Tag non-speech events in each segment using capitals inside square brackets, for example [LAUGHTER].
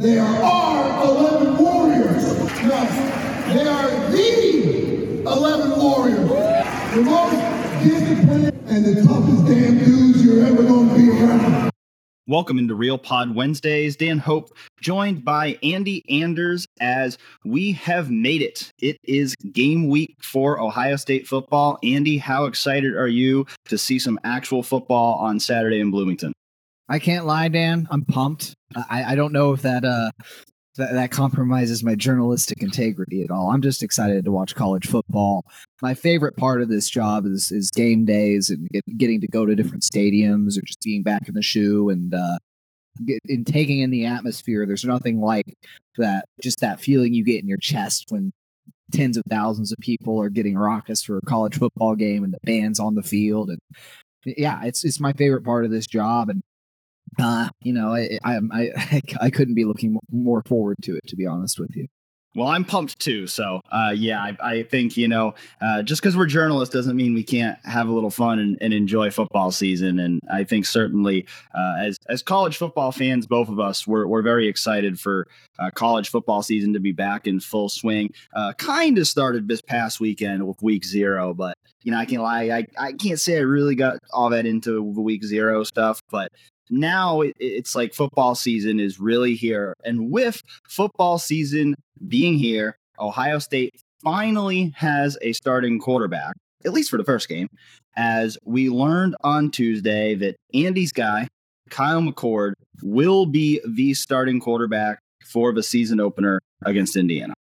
They are our 11 Warriors. Yes, they are the 11 Warriors. The most disciplined and the toughest damn dudes you're ever going to be around. Welcome into Real Pod Wednesdays. Dan Hope joined by Andy Anders as we have made it. It is game week for Ohio State football. Andy, how excited are you to see some actual football on Saturday in Bloomington? I can't lie, Dan. I'm pumped. I, I don't know if that uh that, that compromises my journalistic integrity at all. I'm just excited to watch college football. My favorite part of this job is is game days and get, getting to go to different stadiums or just being back in the shoe and uh, get, in taking in the atmosphere. There's nothing like that. Just that feeling you get in your chest when tens of thousands of people are getting raucous for a college football game and the band's on the field and yeah, it's it's my favorite part of this job and uh, you know, I, I, [LAUGHS] I, I couldn't be looking more forward to it, to be honest with you. Well, I'm pumped too. So, uh, yeah, I, I, think, you know, uh, just because we're journalists doesn't mean we can't have a little fun and, and enjoy football season. And I think certainly uh, as, as college football fans, both of us, we're, we're very excited for uh, college football season to be back in full swing. Uh, kind of started this past weekend with week zero, but, you know, I can't lie. I, I can't say I really got all that into the week zero stuff, but now it's like football season is really here. And with football season being here, Ohio State finally has a starting quarterback, at least for the first game, as we learned on Tuesday that Andy's guy, Kyle McCord, will be the starting quarterback for the season opener against Indiana.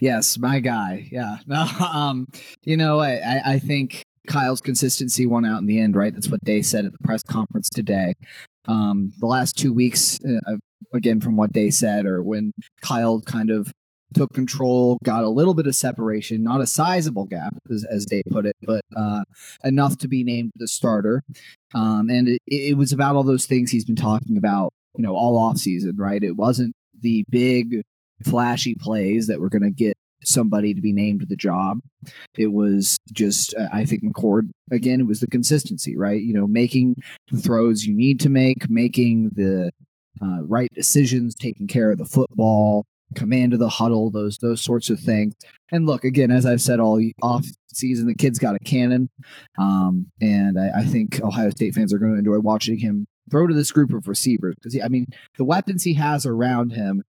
Yes, my guy. Yeah. [LAUGHS] No, um, you know, I, I think Kyle's consistency won out in the end, right? That's what Day said at the press conference today. Um, the last two weeks, uh, again, from what Day said, or when Kyle kind of took control, got a little bit of separation, not a sizable gap, as, as Day put it, but uh, enough to be named the starter. Um, and it, it was about all those things he's been talking about, you know, all off season, right? It wasn't the big flashy plays that were going to get somebody to be named the job. It was just, uh, I think McCord, again, it was the consistency, right? You know, making the throws you need to make, making the uh, right decisions, taking care of the football, command of the huddle, those those sorts of things. And look, again, as I've said all off season, the kid's got a cannon, um, and I, I think Ohio State fans are going to enjoy watching him throw to this group of receivers because I mean the weapons he has around him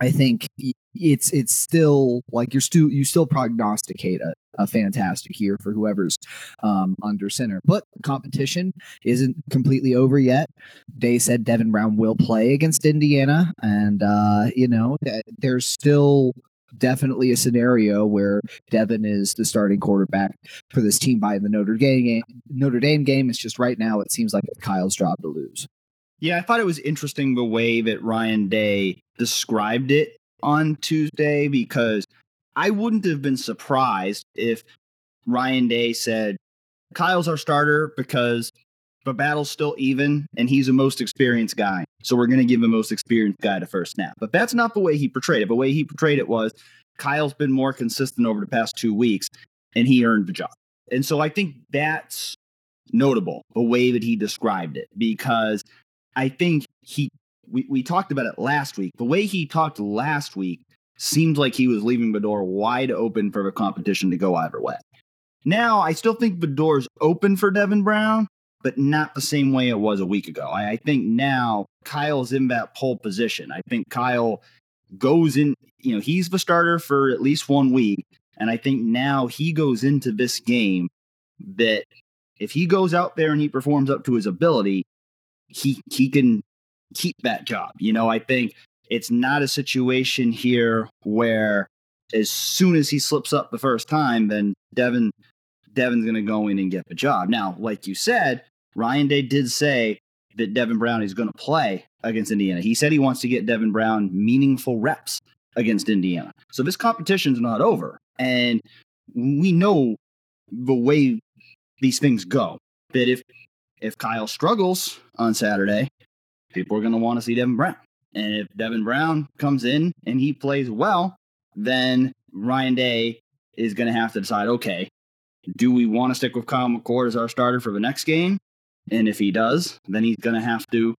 I think it's it's still like you're still you still prognosticate a, a fantastic year for whoever's um, under center. But competition isn't completely over yet. Day said Devin Brown will play against Indiana, and uh, you know there's still definitely a scenario where Devin is the starting quarterback for this team by the Notre Dame game. Notre Dame game. It's just right now it seems like it's Kyle's job to lose. Yeah, I thought it was interesting the way that Ryan Day described it on Tuesday because I wouldn't have been surprised if Ryan Day said, Kyle's our starter because the battle's still even and he's the most experienced guy. So we're going to give the most experienced guy the first snap. But that's not the way he portrayed it. The way he portrayed it was Kyle's been more consistent over the past two weeks and he earned the job. And so I think that's notable the way that he described it because I think he we, we talked about it last week. The way he talked last week seemed like he was leaving the door wide open for the competition to go either way. Now, I still think the door's open for Devin Brown, but not the same way it was a week ago. I, I think now Kyle's in that pole position. I think Kyle goes in, you know, he's the starter for at least one week. And I think now he goes into this game that if he goes out there and he performs up to his ability, he he can keep that job. You know, I think it's not a situation here where as soon as he slips up the first time, then Devin Devin's going to go in and get the job. Now, like you said, Ryan Day did say that Devin Brown is going to play against Indiana. He said he wants to get Devin Brown meaningful reps against Indiana. So this competition's not over, and we know the way these things go. That if if Kyle struggles on Saturday, people are going to want to see Devin Brown. And if Devin Brown comes in and he plays well, then Ryan Day is going to have to decide okay, do we want to stick with Kyle McCord as our starter for the next game? And if he does, then he's going to have to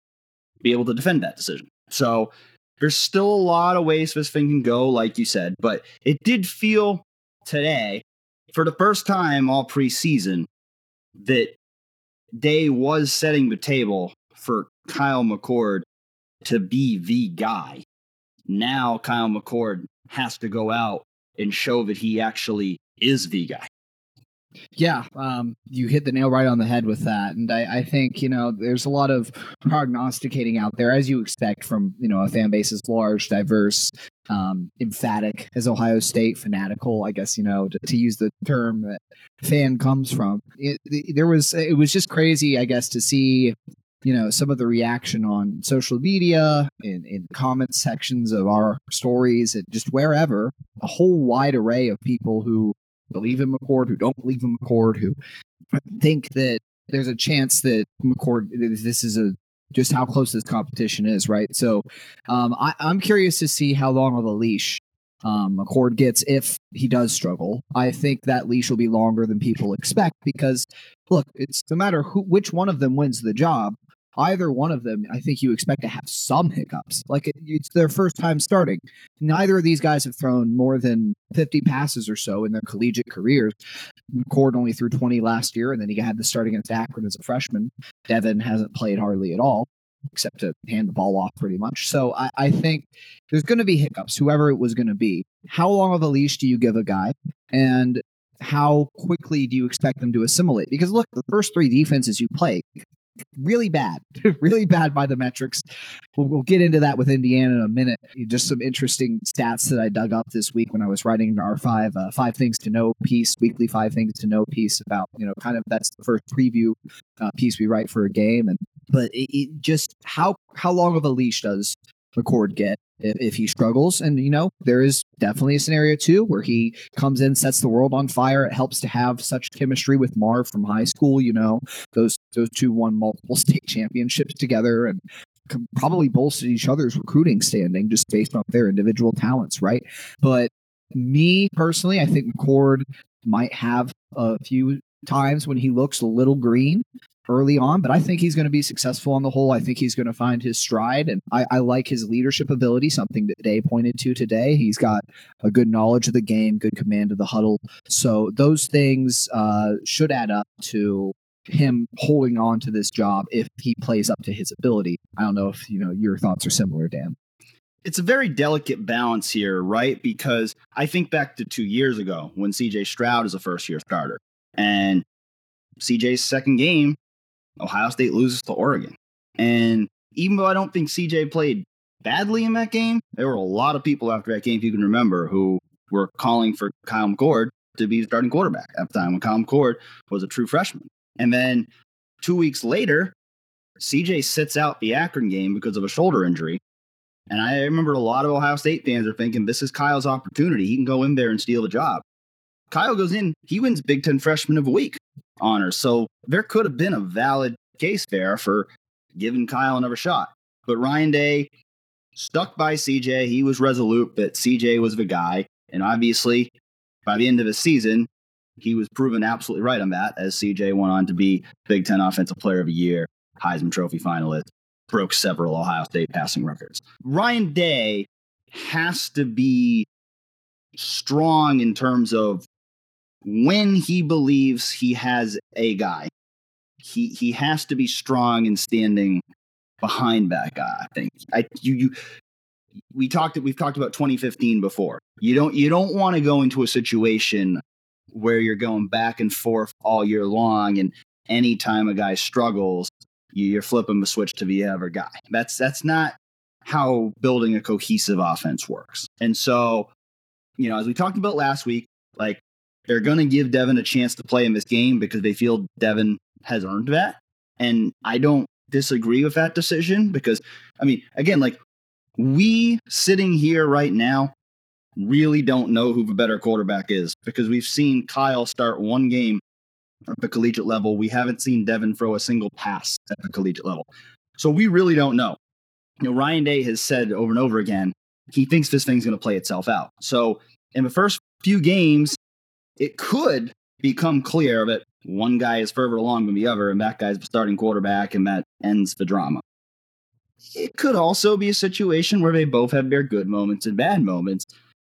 be able to defend that decision. So there's still a lot of ways this thing can go, like you said, but it did feel today, for the first time all preseason, that Day was setting the table for Kyle McCord to be the guy. Now Kyle McCord has to go out and show that he actually is the guy. Yeah, um, you hit the nail right on the head with that, and I, I, think you know there's a lot of prognosticating out there, as you expect from you know a fan base as large, diverse, um, emphatic as Ohio State, fanatical. I guess you know to, to use the term that fan comes from. It, there was it was just crazy, I guess, to see you know some of the reaction on social media in, in comment sections of our stories and just wherever a whole wide array of people who believe in mccord who don't believe in mccord who think that there's a chance that mccord this is a just how close this competition is right so um, I, i'm curious to see how long of a leash um, McCord gets if he does struggle. I think that leash will be longer than people expect because, look, it's no matter who which one of them wins the job either one of them, I think you expect to have some hiccups. Like it, it's their first time starting. Neither of these guys have thrown more than 50 passes or so in their collegiate careers. McCord only threw 20 last year, and then he had to start against Akron as a freshman. Devin hasn't played hardly at all, except to hand the ball off pretty much. So I, I think there's going to be hiccups, whoever it was going to be. How long of a leash do you give a guy? And how quickly do you expect them to assimilate? Because look, the first three defenses you play, really bad, [LAUGHS] really bad by the metrics. We'll, we'll, get into that with Indiana in a minute. Just some interesting stats that I dug up this week when I was writing our five uh, five things to know piece, weekly five things to know piece about you know kind of that's the first preview uh, piece we write for a game, and but it, it just how how long of a leash does McCord get if, if, he struggles. And, you know, there is definitely a scenario too where he comes in, sets the world on fire. It helps to have such chemistry with Marv from high school. You know, those, those two won multiple [LAUGHS] state championships together and probably bolstered each other's recruiting standing just based on their individual talents. Right. But me personally, I think McCord might have a few times when he looks a little green early on, but I think he's going to be successful on the whole. I think he's going to find his stride, and I, I, like his leadership ability, something that Day pointed to today. He's got a good knowledge of the game, good command of the huddle. So those things uh, should add up to him holding on to this job if he plays up to his ability. I don't know if you know your thoughts are similar, Dan. It's a very delicate balance here, right? Because I think back to two years ago when CJ Stroud is a first year starter. And CJ's second game Ohio State loses to Oregon. And even though I don't think CJ played badly in that game, there were a lot of people after that game, if you can remember, who were calling for Kyle McCord to be the starting quarterback at the time when Kyle McCord was a true freshman. And then two weeks later, CJ sits out the Akron game because of a shoulder injury. And I remember a lot of Ohio State fans are thinking this is Kyle's opportunity. He can go in there and steal the job. Kyle goes in, he wins Big Ten Freshman of the Week honors. So there could have been a valid case there for giving Kyle another shot. But Ryan Day stuck by CJ. He was resolute that CJ was the guy. And obviously, by the end of the season, he was proven absolutely right on that as CJ went on to be Big Ten Offensive Player of the Year, Heisman Trophy finalist, broke several Ohio State passing records. Ryan Day has to be strong in terms of when he believes he has a guy, he he has to be strong and standing behind that guy. I think I you you we talked we've talked about 2015 before. You don't you don't want to go into a situation where you're going back and forth all year long and anytime a guy struggles, you're flipping the switch to the other guy. That's that's not how building a cohesive offense works. And so, you know, as we talked about last week, like they're going to give Devin a chance to play in this game because they feel Devin has earned that. And I don't disagree with that decision because, I mean, again, like we sitting here right now really don't know who the better quarterback is because we've seen Kyle start one game at the collegiate level. We haven't seen Devin throw a single pass at the collegiate level. So we really don't know. You know, Ryan Day has said over and over again, he thinks this thing's going to play itself out. So in the first few games, it could become clear that one guy is further along than the other, and that guy's the starting quarterback, and that ends the drama. it could also be a situation where they both have their good moments and bad moments.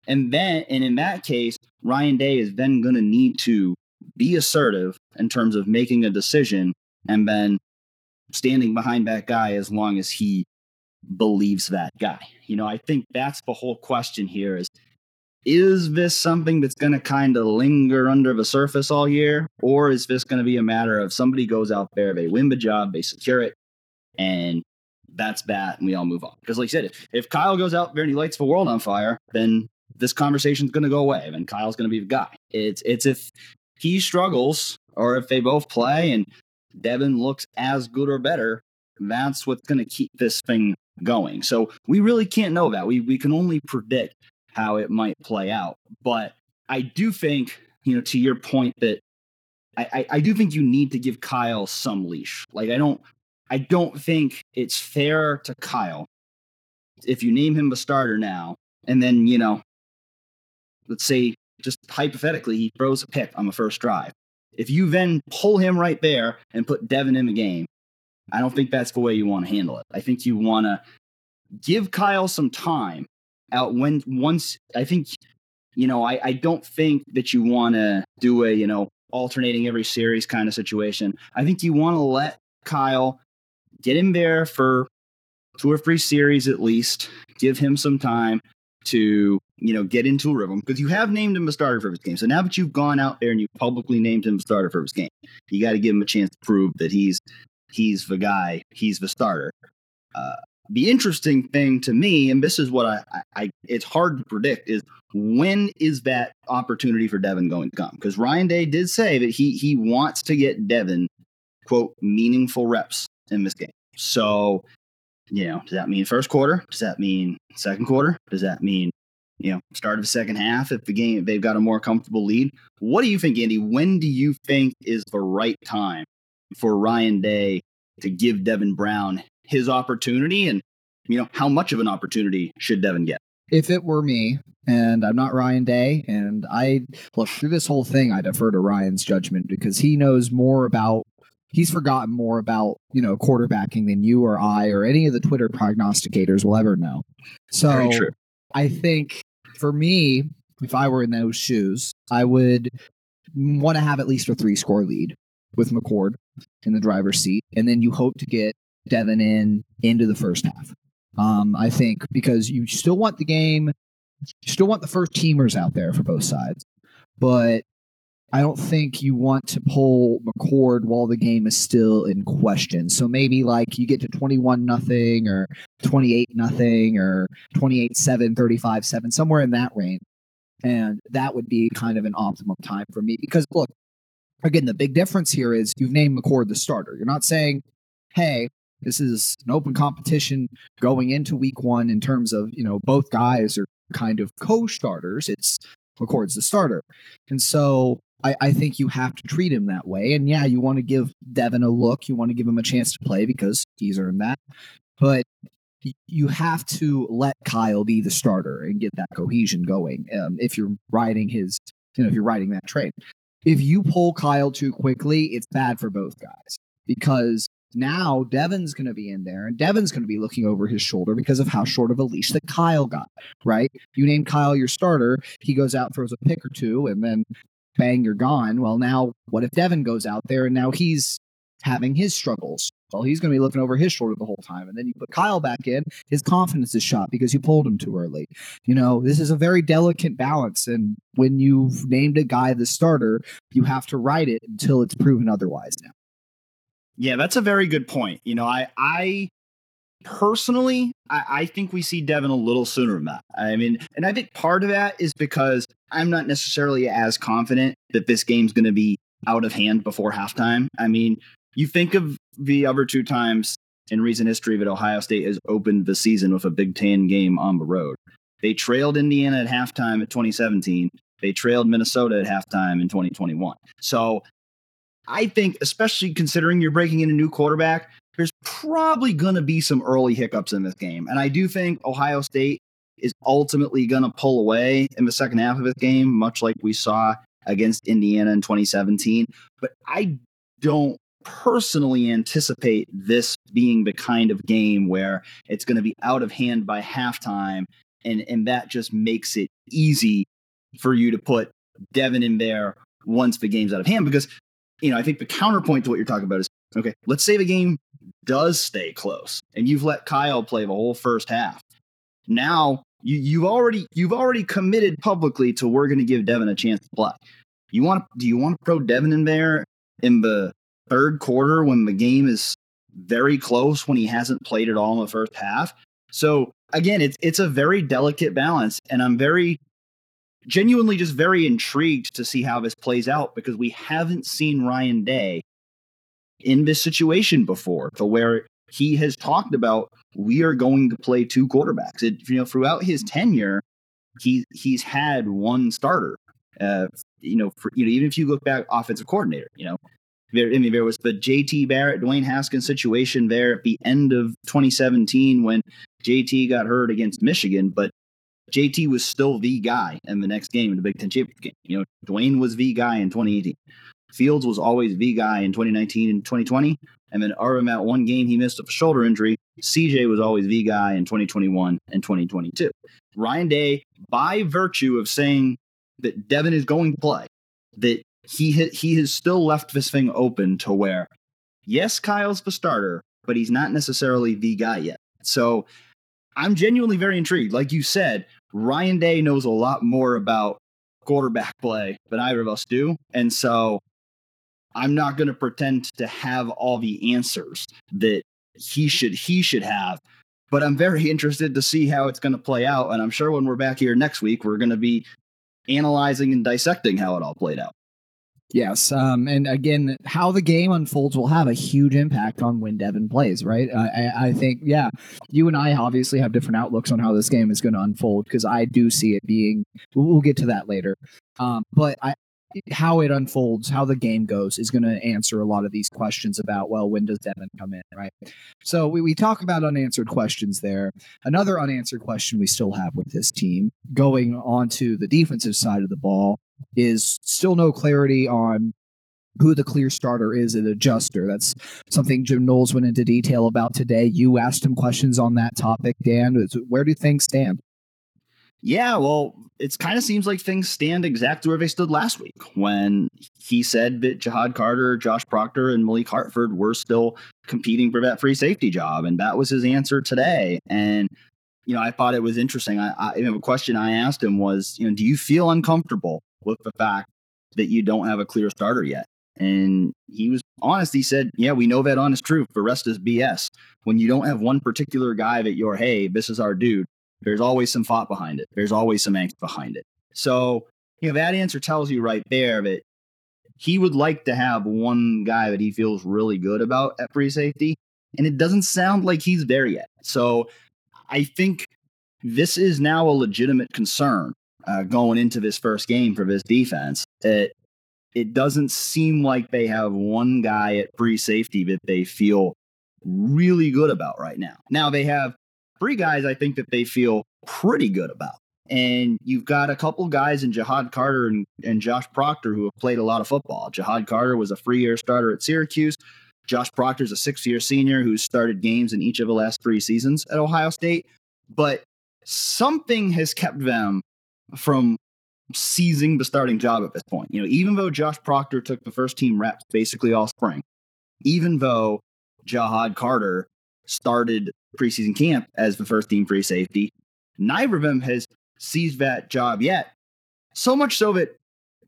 And then, and in that case, Ryan Day is then going to need to be assertive in terms of making a decision and then standing behind that guy as long as he believes that guy. You know, I think that's the whole question here is is this something that's going to kind of linger under the surface all year or is this going to be a matter of somebody goes out there, they win the job, they secure it and that's that and we all move on. Because like I said, if, if Kyle goes out there and he lights the world on fire, then this conversation's going to go away and Kyle's going to be the guy. It's it's if he struggles or if they both play and Devin looks as good or better, that's what's going to keep this thing going. So we really can't know that. We we can only predict how it might play out. But I do think, you know, to your point that I, I, I do think you need to give Kyle some leash. Like I don't I don't think it's fair to Kyle if you name him a starter now, and then, you know, let's say just hypothetically he throws a pick on the first drive. If you then pull him right there and put Devin in the game, I don't think that's the way you want to handle it. I think you want to give Kyle some time out when once I think you know I, I don't think that you want to do a you know alternating every series kind of situation. I think you want to let Kyle get him there for two or three series at least. Give him some time to you know get into a rhythm because you have named him a starter for his game. So now that you've gone out there and you've publicly named him a starter for his game, you got to give him a chance to prove that he's he's the guy, he's the starter. Uh, the interesting thing to me, and this is what I, I, it's hard to predict, is when is that opportunity for Devin going to come? Because Ryan Day did say that he he wants to get Devin quote meaningful reps in this game. So, you know, does that mean first quarter? Does that mean second quarter? Does that mean you know start of the second half if the game if they've got a more comfortable lead? What do you think, Andy? When do you think is the right time for Ryan Day to give Devin Brown his opportunity and you know how much of an opportunity should Devin get? If it were me, and I'm not Ryan Day, and I look through this whole thing, I defer to Ryan's judgment because he knows more about he's forgotten more about you know quarterbacking than you or I or any of the Twitter prognosticators will ever know. So I think for me, if I were in those shoes, I would want to have at least a three score lead with McCord in the driver's seat, and then you hope to get Devin in into the first half. Um, I think because you still want the game, you still want the first teamers out there for both sides, but I don't think you want to pull McCord while the game is still in question. So maybe like you get to 21 nothing or 28 nothing or 28 7, 35 7, somewhere in that range. And that would be kind of an optimum time for me because look, again, the big difference here is you've named McCord the starter. You're not saying, hey, this is an open competition going into week one in terms of, you know, both guys are kind of co starters. It's McCord's the starter. And so I, I, think you have to treat him that way. And yeah, you want to give Devin a look. You want to give him a chance to play because he's earned that. But you have to let Kyle be the starter and get that cohesion going. Um, if you're riding his, you know, if you're riding that train, if you pull Kyle too quickly, it's bad for both guys because now Devin's going to be in there and Devin's going to be looking over his shoulder because of how short of a leash that Kyle got, right? You name Kyle your starter, he goes out, throws a pick or two, and then bang, you're gone. Well, now what if Devin goes out there and now he's having his struggles? Well, he's going to be looking over his shoulder the whole time. And then you put Kyle back in, his confidence is shot because you pulled him too early. You know, this is a very delicate balance. And when you've named a guy the starter, you have to ride it until it's proven otherwise now. Yeah, that's a very good point. You know, I I personally I, I, think we see Devin a little sooner than that. I mean, and I think part of that is because I'm not necessarily as confident that this game's gonna be out of hand before halftime. I mean, you think of the other two times in recent history that Ohio State has opened the season with a Big Ten game on the road. They trailed Indiana at halftime at 2017. They trailed Minnesota at halftime in 2021. So I think, especially considering you're breaking in a new quarterback, there's probably going to be some early hiccups in this game. And I do think Ohio State is ultimately going to pull away in the second half of this game, much like we saw against Indiana in 2017. But I don't personally anticipate this being the kind of game where it's going to be out of hand by halftime and and that just makes it easy for you to put Devin in there once the game's out of hand because you know I think the counterpoint to what you're talking about is okay let's say the game does stay close and you've let Kyle play the whole first half. Now you you've already you've already committed publicly to we're going to give Devin a chance to play. You want do you want to throw Devin in there in the third quarter when the game is very close when he hasn't played at all in the first half? So again, it's it's a very delicate balance, and I'm very genuinely just very intrigued to see how this plays out because we haven't seen Ryan Day in this situation before, to where he has talked about we are going to play two quarterbacks. It, you know, throughout his tenure, he he's had one starter. Uh, you know, for, you know, even if you look back, offensive coordinator. You know, there, I mean, there was the JT Barrett, Dwayne Haskins situation there at the end of 2017 when JT got hurt against Michigan, but JT was still the guy in the next game in the Big Ten championship game. You know, Dwayne was the guy in 2018. Fields was always the guy in 2019 and 2020. And then other that one game he missed with a shoulder injury, CJ was always the guy in 2021 and 2022. Ryan Day, by virtue of saying that Devin is going to play, that he he has still left this thing open to where, yes, Kyle's the starter, but he's not necessarily the guy yet. So I'm genuinely very intrigued. Like you said, Ryan Day knows a lot more about quarterback play than either of us do. And so I'm not going to pretend to have all the answers that he should he should have. But I'm very interested to see how it's going to play out. And I'm sure when we're back here next week, we're going to be analyzing and dissecting how it all played out. Yes, um, and again, how the game unfolds will have a huge impact on when Devin plays. Right? I, I think, yeah, you and I obviously have different outlooks on how this game is going to unfold because I do see it being. We'll get to that later, um, but I, how it unfolds, how the game goes, is going to answer a lot of these questions about, well, when does Devin come in, right? So we, we talk about unanswered questions there. Another unanswered question we still have with this team going on to the defensive side of the ball is still no clarity on who the clear starter is at adjuster. That's something Jim Knowles went into detail about today. You asked him questions on that topic, Dan. Where do things stand? Yeah, well, it kind of seems like things stand exactly where they stood last week when he said that Ja'Had Carter, Josh Proctor, and Malik Hartford were still competing for that free safety job. And that was his answer today. And, you know, I thought it was interesting. I, I a question I asked him was, you know, do you feel uncomfortable with the fact that you don't have a clear starter yet. And he was honest. He said, Yeah, we know that honest truth. The rest is BS. When you don't have one particular guy that you're, hey, this is our dude, there's always some thought behind it. There's always some angst behind it. So, you know, that answer tells you right there that he would like to have one guy that he feels really good about at free safety. And it doesn't sound like he's there yet. So I think this is now a legitimate concern uh, going into this first game for this defense. It it doesn't seem like they have one guy at free safety that they feel really good about right now. Now they have three guys I think that they feel pretty good about. And you've got a couple guys in Ja'Had Carter and, and Josh Proctor who have played a lot of football. Ja'Had Carter was a free year starter at Syracuse. Josh Proctor is a six year senior who's started games in each of the last three seasons at Ohio State. But something has kept them from seizing the starting job at this point. You know, even though Josh Proctor took the first team reps basically all spring, even though Ja'Had Carter started preseason camp as the first team free safety, neither of them has seized that job yet. So much so that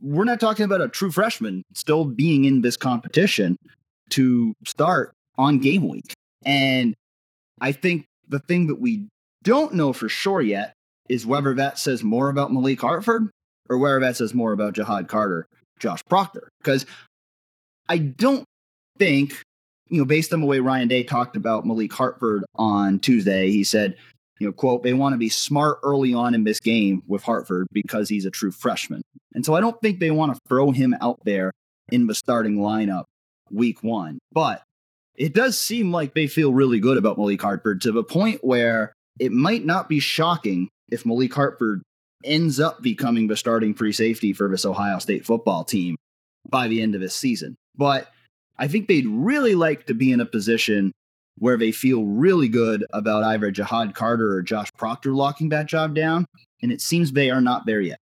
we're not talking about a true freshman still being in this competition to start on game week. And I think the thing that we don't know for sure yet is whether that says more about Malik Hartford or whether that says more about Ja'Had Carter, Josh Proctor. Because I don't think, you know, based on the way Ryan Day talked about Malik Hartford on Tuesday, he said, you know, quote, they want to be smart early on in this game with Hartford because he's a true freshman. And so I don't think they want to throw him out there in the starting lineup week one. But it does seem like they feel really good about Malik Hartford to the point where it might not be shocking if Malik Hartford ends up becoming the starting free safety for this Ohio State football team by the end of this season. But I think they'd really like to be in a position where they feel really good about either Ja'Had Carter or Josh Proctor locking that job down. And it seems they are not there yet.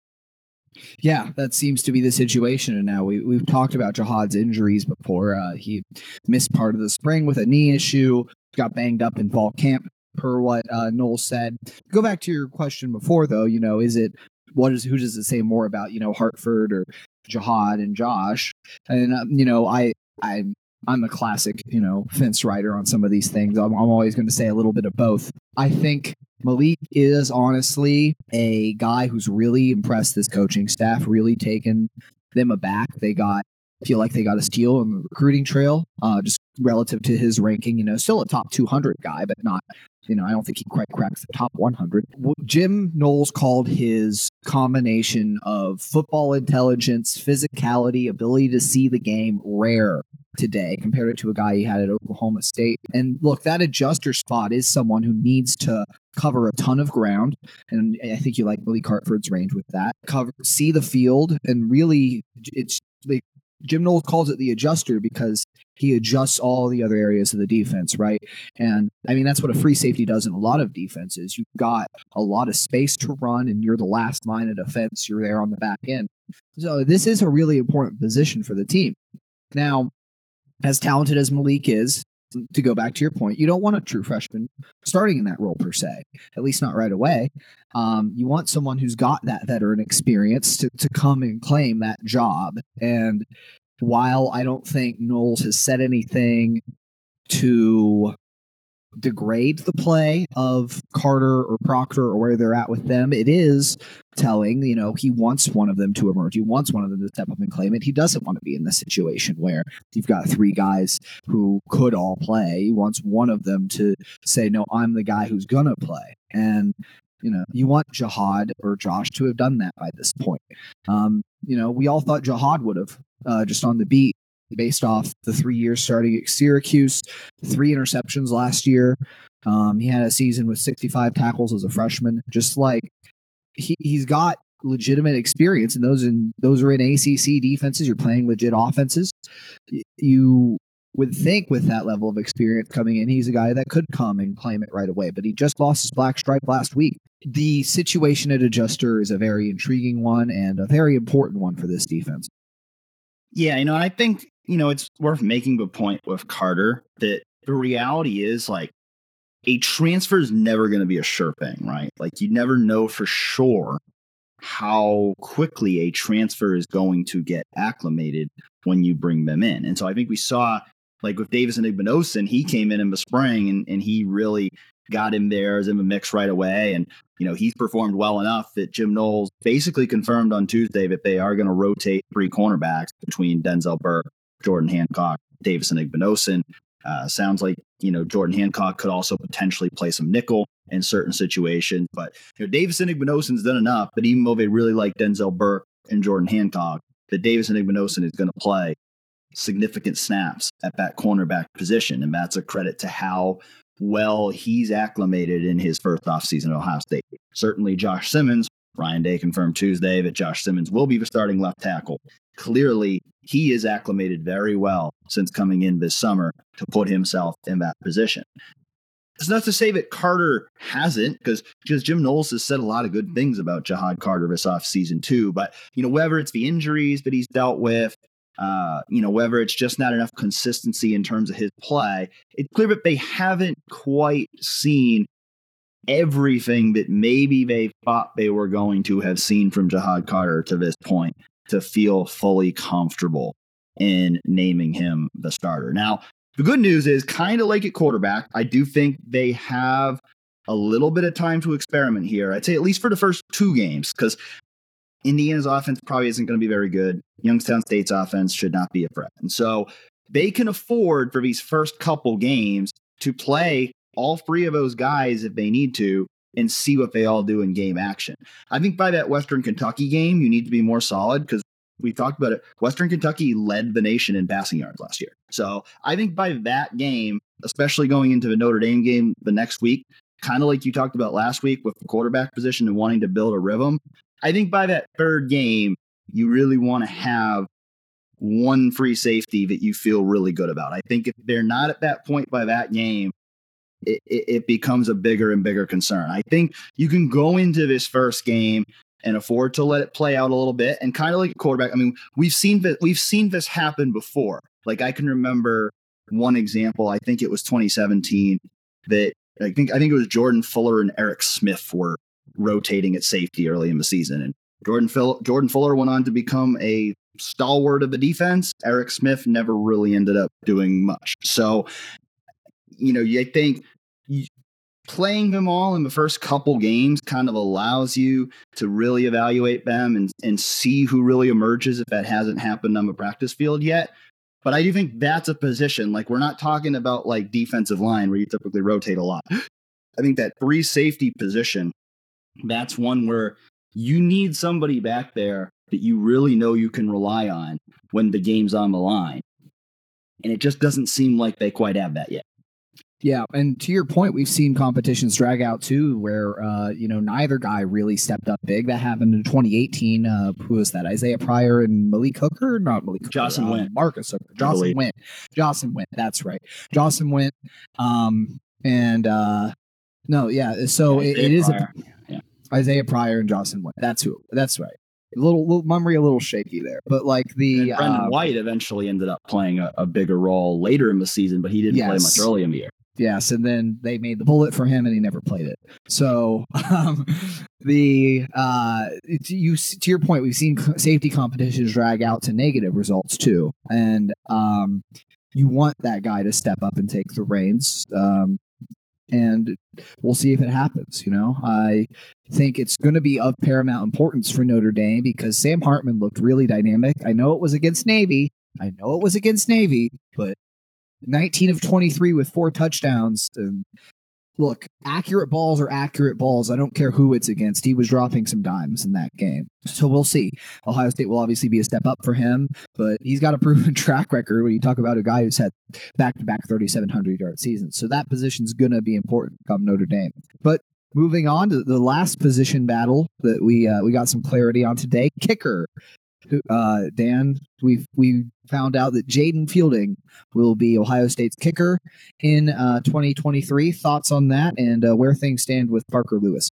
Yeah, that seems to be the situation. And now we, we've talked about Ja'Had's injuries before. Uh, he missed part of the spring with a knee issue, got banged up in fall camp, per what uh, Knowles said. Go back to your question before, though. You know, is it what is who does it say more about? You know, Hartford or Ja'Had and Josh? And um, you know, I I I'm a classic, you know, fence rider on some of these things. I'm, I'm always going to say a little bit of both. I think Malik is honestly a guy who's really impressed this coaching staff, really taken them aback. They got feel like they got a steal on the recruiting trail, uh, just relative to his ranking. You know, still a top 200 guy, but not. You know, I don't think he quite cracks the top 100. Jim Knowles called his combination of football intelligence, physicality, ability to see the game rare today compared it to a guy he had at Oklahoma State. And look, that adjuster spot is someone who needs to cover a ton of ground. And I think you like Malik Hartford's range with that. Cover, see the field, and really, it's like Jim Knowles calls it the adjuster because he adjusts all the other areas of the defense, right? And I mean, that's what a free safety does in a lot of defenses. You've got a lot of space to run, and you're the last line of defense. You're there on the back end. So this is a really important position for the team. Now, as talented as Malik is, to go back to your point, you don't want a true freshman starting in that role per se, at least not right away. Um, you want someone who's got that veteran experience to, to come and claim that job. And while I don't think Knowles has said anything to degrade the play of Carter or Proctor or where they're at with them. It is telling, you know, he wants one of them to emerge. He wants one of them to step up and claim it. He doesn't want to be in this situation where you've got three guys who could all play. He wants one of them to say, no, I'm the guy who's going to play. And you know, you want Ja'Had or Josh to have done that by this point. Um, you know, we all thought Ja'Had would have uh, just on the beat based off the three years starting at Syracuse, three interceptions last year. Um, he had a season with 65 tackles as a freshman. Just like he, he's got legitimate experience, and those in those are in ACC defenses. You're playing legit offenses. You would think with that level of experience coming in, he's a guy that could come and claim it right away. But he just lost his black stripe last week. The situation at adjuster is a very intriguing one and a very important one for this defense. Yeah, you know, I think you know, it's worth making the point with Carter that the reality is like a transfer is never going to be a sure thing, right? Like you never know for sure how quickly a transfer is going to get acclimated when you bring them in. And so I think we saw like with Davison Igbinosun, he came in in the spring and, and he really got him there as in the mix right away. And, you know, he's performed well enough that Jim Knowles basically confirmed on Tuesday that they are going to rotate three cornerbacks between Denzel Burke Jordan Hancock, Davison Igbinosun. Uh, sounds like you know Jordan Hancock could also potentially play some nickel in certain situations, but you know Davison Igbinosun's done enough. But even though they really like Denzel Burke and Jordan Hancock, that Davison Igbinosun is going to play significant snaps at that cornerback position, and that's a credit to how well he's acclimated in his first offseason at Ohio State. Certainly, Josh Simmons Ryan Day confirmed Tuesday that Josh Simmons will be the starting left tackle. Clearly, he is acclimated very well since coming in this summer to put himself in that position. It's not to say that Carter hasn't, because because Jim Knowles has said a lot of good things about Ja'Had Carter this off season too. But you know, whether it's the injuries that he's dealt with, uh, you know, whether it's just not enough consistency in terms of his play, it's clear that they haven't quite seen everything that maybe they thought they were going to have seen from Ja'Had Carter to this point to feel fully comfortable in naming him the starter. Now, the good news is kind of like at quarterback, I do think they have a little bit of time to experiment here. I'd say at least for the first two games, because Indiana's offense probably isn't going to be very good. Youngstown State's offense should not be a threat. And so they can afford for these first couple games to play all three of those guys if they need to and see what they all do in game action. I think by that Western Kentucky game, you need to be more solid because we talked about it. Western Kentucky led the nation in passing yards last year. So I think by that game, especially going into the Notre Dame game the next week, kind of like you talked about last week with the quarterback position and wanting to build a rhythm, I think by that third game, you really want to have one free safety that you feel really good about. I think if they're not at that point by that game, it, it, becomes a bigger and bigger concern. I think you can go into this first game and afford to let it play out a little bit and kind of like a quarterback. I mean, we've seen that we've seen this happen before. Like I can remember one example, I think it was 2017 that I think I think it was Jordan Fuller and Eric Smith were rotating at safety early in the season. And Jordan Phil, Jordan Fuller went on to become a stalwart of the defense. Eric Smith never really ended up doing much. So, you know, I think playing them all in the first couple games kind of allows you to really evaluate them and, and see who really emerges if that hasn't happened on the practice field yet. But I do think that's a position. Like we're not talking about like defensive line where you typically rotate a lot. I think that free safety position, that's one where you need somebody back there that you really know you can rely on when the game's on the line. And it just doesn't seem like they quite have that yet. Yeah, and to your point, we've seen competitions drag out too, where uh, you know neither guy really stepped up big. That happened in 2018. Uh, who was that? Isaiah Pryor and Malik Hooker? Not Malik Hooker. Jahsen uh, Wint. Marcus Hooker. Jahsen Wint. Jahsen Wint. That's right. Jahsen Wint. Um, and uh, no, yeah. So yeah, it, it is a, yeah. Isaiah Pryor and Jahsen Wint. That's who. That's right. A little, little memory, a little shaky there, but like the and Brendon um, White eventually ended up playing a, a, bigger role later in the season, but he didn't yes. play much early in the year. Yes, and then they made the bullet for him, and he never played it. So [LAUGHS] um, the uh, you to your point, we've seen safety competitions drag out to negative results too, and um, you want that guy to step up and take the reins. Um, and we'll see if it happens. You know, I think it's going to be of paramount importance for Notre Dame because Sam Hartman looked really dynamic. I know it was against Navy. I know it was against Navy, but 19 of 23 with four touchdowns. And look, accurate balls are accurate balls. I don't care who it's against. He was dropping some dimes in that game. So we'll see. Ohio State will obviously be a step up for him, but he's got a [LAUGHS] proven track record when you talk about a guy who's had back to back 3,700 yard seasons. So that position's going to be important come Notre Dame. But moving on to the last position battle that we uh, we got some clarity on today kicker uh, Dan, we we found out that Jayden Fielding will be Ohio State's kicker in uh, 2023. Thoughts on that and uh, where things stand with Parker Lewis?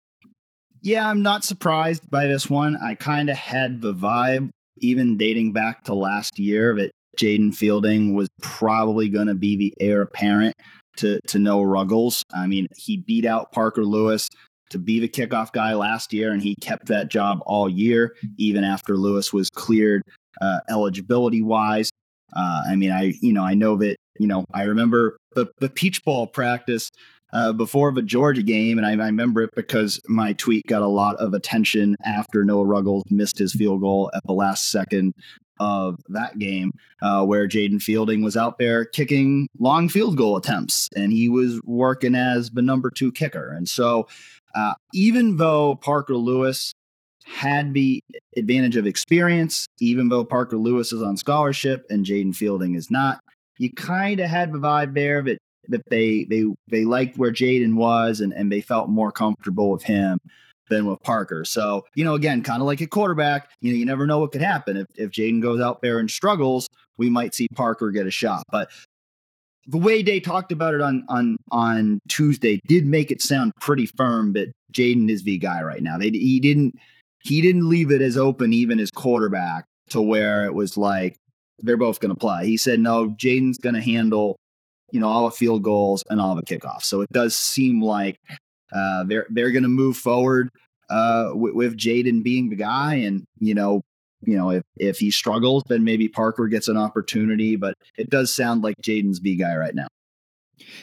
Yeah, I'm not surprised by this one. I kind of had the vibe, even dating back to last year, that Jayden Fielding was probably going to be the heir apparent to to Noah Ruggles. I mean, he beat out Parker Lewis to be the kickoff guy last year, and he kept that job all year, even after Lewis was cleared uh, eligibility wise. Uh, I mean, I you know I know that you know I remember the the Peach Bowl practice uh, before the Georgia game, and I, I, remember it because my tweet got a lot of attention after Noah Ruggles missed his field goal at the last second of that game, uh, where Jayden Fielding was out there kicking long field goal attempts, and he was working as the number two kicker, and so uh, even though Parker Lewis had the advantage of experience, even though Parker Lewis is on scholarship and Jayden Fielding is not, you kind of had the vibe there that that they they they liked where Jayden was and, and they felt more comfortable with him than with Parker. So, you know, again, kind of like a quarterback, you know, you never know what could happen. If if Jayden goes out there and struggles, we might see Parker get a shot. But the way they talked about it on on on Tuesday did make it sound pretty firm that Jayden is the guy right now. They he didn't he didn't leave it as open even as quarterback to where it was like they're both going to play. He said no, Jayden's going to handle you know all the field goals and all the kickoffs. So it does seem like uh, they're they're going to move forward uh, with, with Jayden being the guy, and you know you know, if if he struggles, then maybe Parker gets an opportunity. But it does sound like Jayden's B guy right now.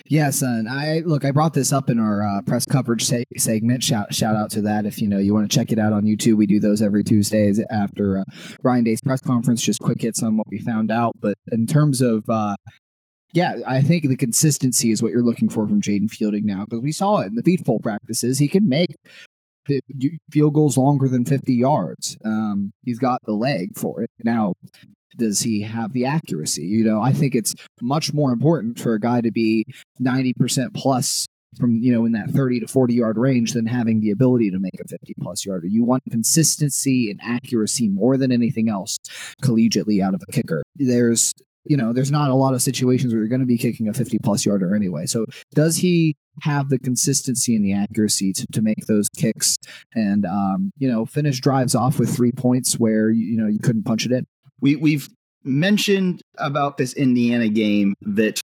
Yes, and I look. I brought this up in our uh, press coverage se- segment. Shout shout out to that. If you know you want to check it out on YouTube, we do those every Tuesdays after uh, Ryan Day's press conference. Just quick hits on what we found out. But in terms of uh, yeah, I think the consistency is what you're looking for from Jaden Fielding now because we saw it in the Peach Bowl practices. He can make field goals longer than 50 yards. Um, he's got the leg for it. Now, does he have the accuracy? You know, I think it's much more important for a guy to be 90% plus from you know in that 30 to 40 yard range than having the ability to make a 50 plus yarder. You want consistency and accuracy more than anything else collegiately out of a kicker. There's you know, there's not a lot of situations where you're going to be kicking a 50 plus yarder anyway. So does he have the consistency and the accuracy to, to make those kicks and, um, you know, finish drives off with three points where, you know, you couldn't punch it in? We, we've mentioned about this Indiana game that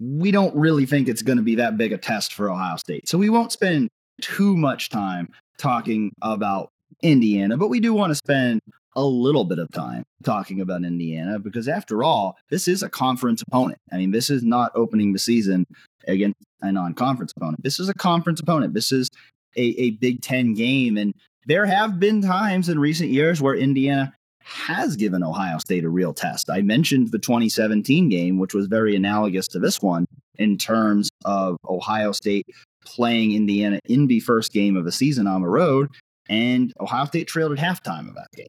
we don't really think it's going to be that big a test for Ohio State. So we won't spend too much time talking about Indiana, but we do want to spend a little bit of time talking about Indiana because, after all, this is a conference opponent. I mean, this is not opening the season against a non conference opponent. This is a conference opponent. This is a, a Big Ten game. And there have been times in recent years where Indiana has given Ohio State a real test. I mentioned the 2017 game, which was very analogous to this one in terms of Ohio State playing Indiana in the first game of the season on the road, and Ohio State trailed at halftime of that game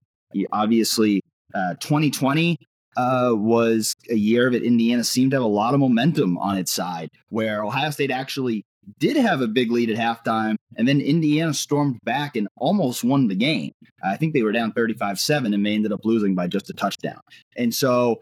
obviously, uh, 2020 uh, was a year that Indiana seemed to have a lot of momentum on its side, where Ohio State actually did have a big lead at halftime, and then Indiana stormed back and almost won the game. I think they were down 35 7, and they ended up losing by just a touchdown. And so,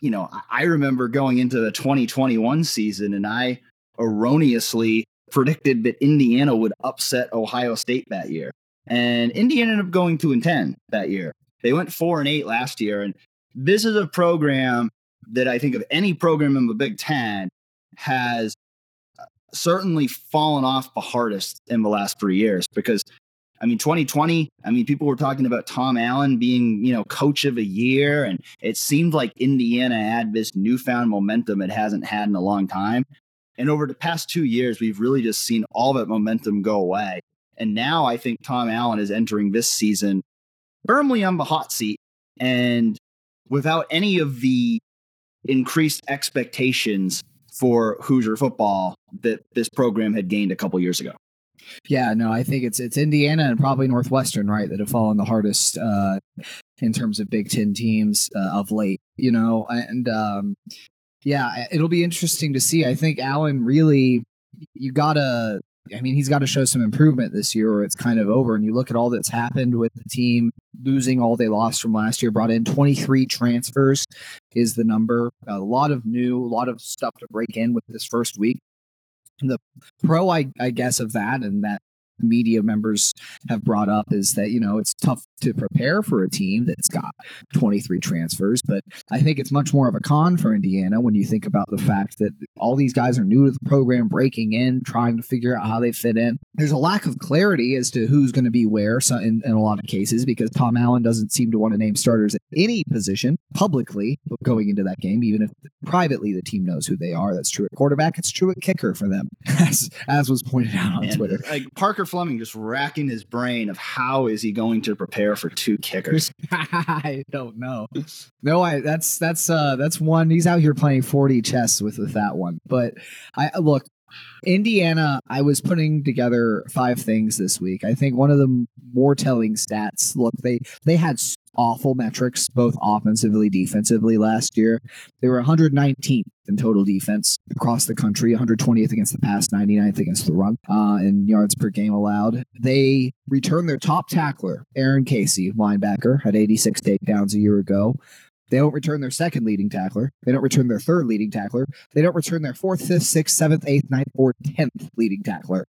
you know, I remember going into the 2021 season, and I erroneously predicted that Indiana would upset Ohio State that year. And Indiana ended up going 2 and 10 that year. They went four and eight last year, and this is a program that I think of any program in the Big Ten has uh, certainly fallen off the hardest in the last three years because I mean, 2020, I mean, people were talking about Tom Allen being, you know, coach of a year. And it seemed like Indiana had this newfound momentum it hasn't had in a long time. And over the past two years, we've really just seen all that momentum go away. And now I think Tom Allen is entering this season firmly on the hot seat and without any of the increased expectations for Hoosier football that this program had gained a couple years ago. Yeah, no, I think it's it's Indiana and probably Northwestern, right, that have fallen the hardest uh, in terms of Big Ten teams uh, of late. You know, and um, yeah, it'll be interesting to see. I think Allen really, you gotta I mean, he's got to show some improvement this year or it's kind of over. And you look at all that's happened with the team losing all they lost from last year, brought in 23 transfers is the number. A lot of new, a lot of stuff to break in with this first week. The pro, I, I guess, of that and that media members have brought up is that you know it's tough to prepare for a team that's got 23 transfers but i think it's much more of a con for indiana when you think about the fact that all these guys are new to the program breaking in trying to figure out how they fit in. There's a lack of clarity as to who's going to be where in, in a lot of cases because tom allen doesn't seem to want to name starters at any position publicly going into that game even if privately the team knows who they are. That's true at quarterback. It's true at kicker for them [LAUGHS] as as was pointed out on and, twitter. like parker Fleming just racking his brain of how is he going to prepare for two kickers. [LAUGHS] I don't know. No, I that's that's uh that's one. He's out here playing 40 chess with with that one. But I look, Indiana, I was putting together five things this week. I think one of the more telling stats. Look, they they had awful metrics, both offensively, defensively last year. They were 119th in total defense across the country, 120th against the pass, 99th against the run uh, in yards per game allowed. They returned their top tackler, Aaron Casey, linebacker, had 86 takedowns a year ago. They don't return their second leading tackler. They don't return their third leading tackler. They don't return their fourth, fifth, sixth, seventh, eighth, ninth, or tenth leading tackler.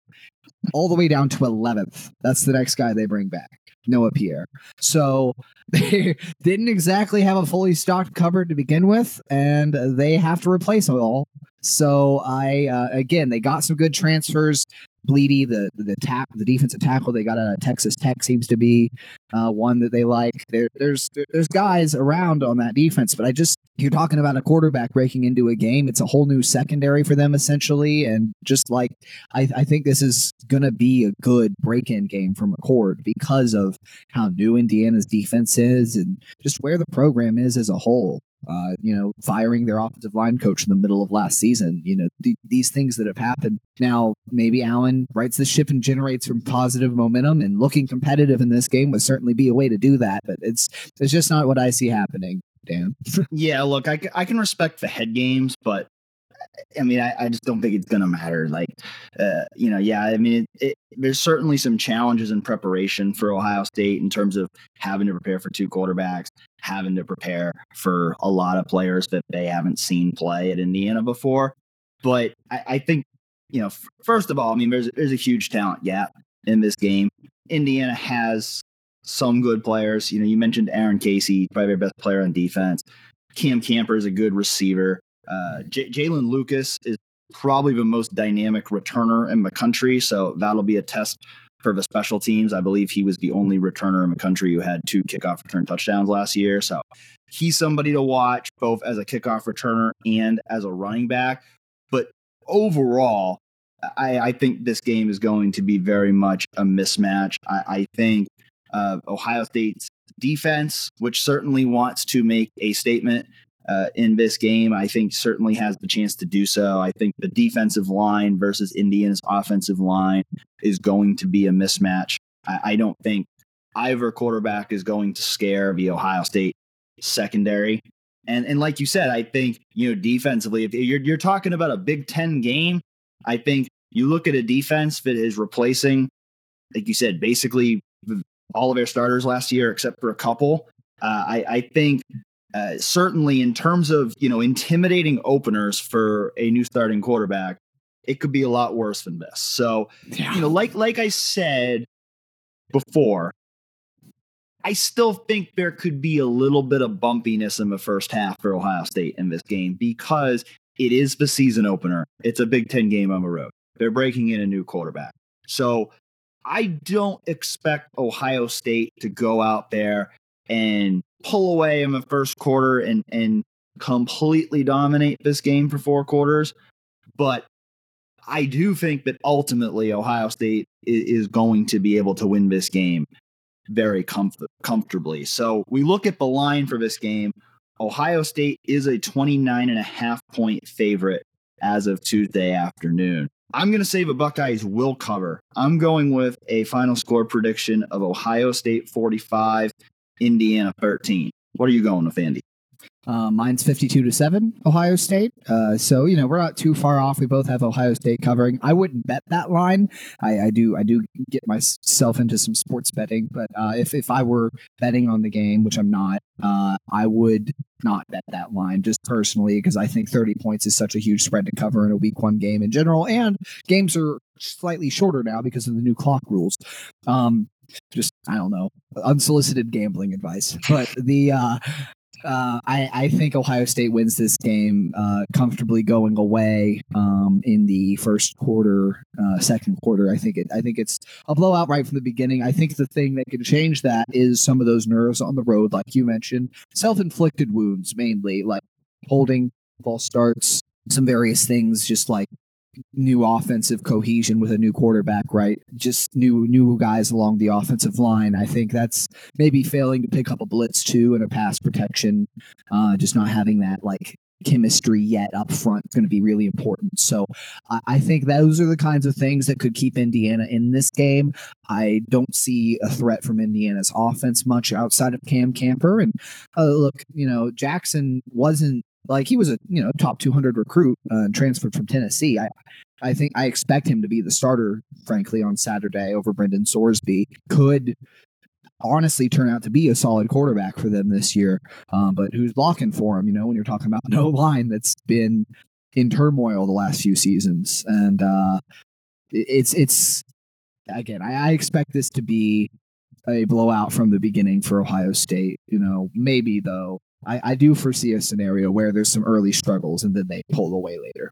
All the way down to 11th. That's the next guy they bring back. Noah Pierre. So [LAUGHS] they didn't exactly have a fully stocked cupboard to begin with, and they have to replace it all. So I uh, again, they got some good transfers. Blidi, the the tap, the defensive tackle they got out of Texas Tech seems to be uh, one that they like. There, there's there's guys around on that defense, but I just you're talking about a quarterback breaking into a game. It's a whole new secondary for them essentially, and just like I, I think this is gonna be a good break-in game for McCord because of how new Indiana's defense is and just where the program is as a whole uh, you know, firing their offensive line coach in the middle of last season. You know, th- these things that have happened. Now, maybe Allen rights the ship and generates some positive momentum, and looking competitive in this game would certainly be a way to do that. But it's it's just not what I see happening. Dan. [LAUGHS] yeah, look, I, I can respect the head games, but I mean, I, I just don't think it's going to matter. Like, uh, you know, yeah, I mean, it, it, there's certainly some challenges in preparation for Ohio State in terms of having to prepare for two quarterbacks, having to prepare for a lot of players that they haven't seen play at Indiana before. But I, I think, you know, f- first of all, I mean, there's there's a huge talent gap in this game. Indiana has some good players. You know, you mentioned Aaron Casey, probably their best player on defense. Cam Camper is a good receiver. Uh, J- Jaylin Lucas is probably the most dynamic returner in the country, so that'll be a test for the special teams. I believe he was the only returner in the country who had two kickoff return touchdowns last year. So he's somebody to watch both as a kickoff returner and as a running back. But overall, I, I think this game is going to be very much a mismatch. I, I think uh, Ohio State's defense, which certainly wants to make a statement uh, in this game, I think certainly has the chance to do so. I think the defensive line versus Indiana's offensive line is going to be a mismatch. I, I don't think either quarterback is going to scare the Ohio State secondary. And and like you said, I think you know defensively, if you're you're talking about a Big Ten game, I think you look at a defense that is replacing, like you said, basically all of their starters last year except for a couple. Uh, I, I think uh, certainly in terms of you know intimidating openers for a new starting quarterback, it could be a lot worse than this. So yeah. you know, like like I said before, I still think there could be a little bit of bumpiness in the first half for Ohio State in this game because it is the season opener. It's a Big Ten game on the road. They're breaking in a new quarterback. So I don't expect Ohio State to go out there and pull away in the first quarter and and completely dominate this game for four quarters. But I do think that ultimately Ohio State is going to be able to win this game very comf- comfortably. So we look at the line for this game. Ohio State is a 29 and a half point favorite as of Tuesday afternoon. I'm going to say the Buckeyes will cover. I'm going with a final score prediction of Ohio State 45, Indiana 13. What are you going with, Andy? Uh, mine's 52 to 7, Ohio State. Uh, so, you know, we're not too far off. We both have Ohio State covering. I wouldn't bet that line. I, I do I do get myself into some sports betting, but uh, if, if I were betting on the game, which I'm not, uh, I would not bet that line just personally because I think 30 points is such a huge spread to cover in a week one game in general. And games are slightly shorter now because of the new clock rules. Um, just I don't know unsolicited gambling advice, but the uh, uh, I, I, think Ohio State wins this game uh, comfortably going away um, in the first quarter, uh, second quarter. I think it. I think it's a blowout right from the beginning. I think the thing that can change that is some of those nerves on the road, like you mentioned, self-inflicted wounds mainly, like holding false starts, some various things, just like new offensive cohesion with a new quarterback, right? Just new new guys along the offensive line. I think that's maybe failing to pick up a blitz too and a pass protection. Uh, just not having that like chemistry yet up front is going to be really important. So I, I, think those are the kinds of things that could keep Indiana in this game. I don't see a threat from Indiana's offense much outside of Cam Camper. And uh, look, you know, Jackson wasn't like he was a you know top 200 recruit uh, transferred from Tennessee. I I think I expect him to be the starter, frankly, on Saturday over Brendan Sorsby. Could honestly turn out to be a solid quarterback for them this year. Um, but who's blocking for him? You know, when you're talking about [LAUGHS] no line that's been in turmoil the last few seasons, and uh, it's it's again, I, I expect this to be a blowout from the beginning for Ohio State. You know, maybe though I, I do foresee a scenario where there's some early struggles and then they pull away later.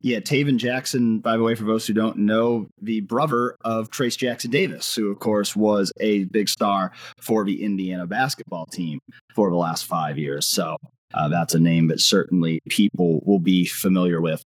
Yeah, Tayven Jackson, by the way, for those who don't know, the brother of Trayce Jackson Davis, who, of course, was a big star for the Indiana basketball team for the last five years. So uh, that's a name that certainly people will be familiar with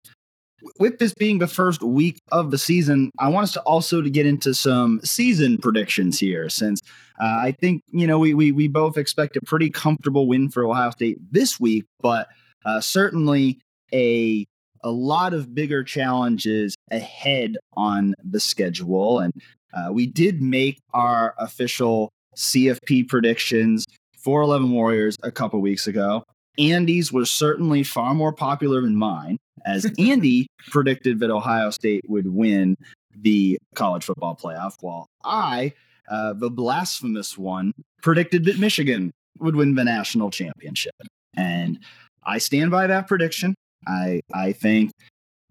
with this being the first week of the season, I want us to also to get into some season predictions here, since uh, I think you know we, we we both expect a pretty comfortable win for Ohio State this week, but uh, certainly a a lot of bigger challenges ahead on the schedule, and uh, we did make our official CFP predictions for 11 Warriors a couple weeks ago. Andy's was certainly far more popular than mine, as [LAUGHS] Andy predicted that Ohio State would win the college football playoff, while I, uh, the blasphemous one, predicted that Michigan would win the national championship. And I stand by that prediction. I I think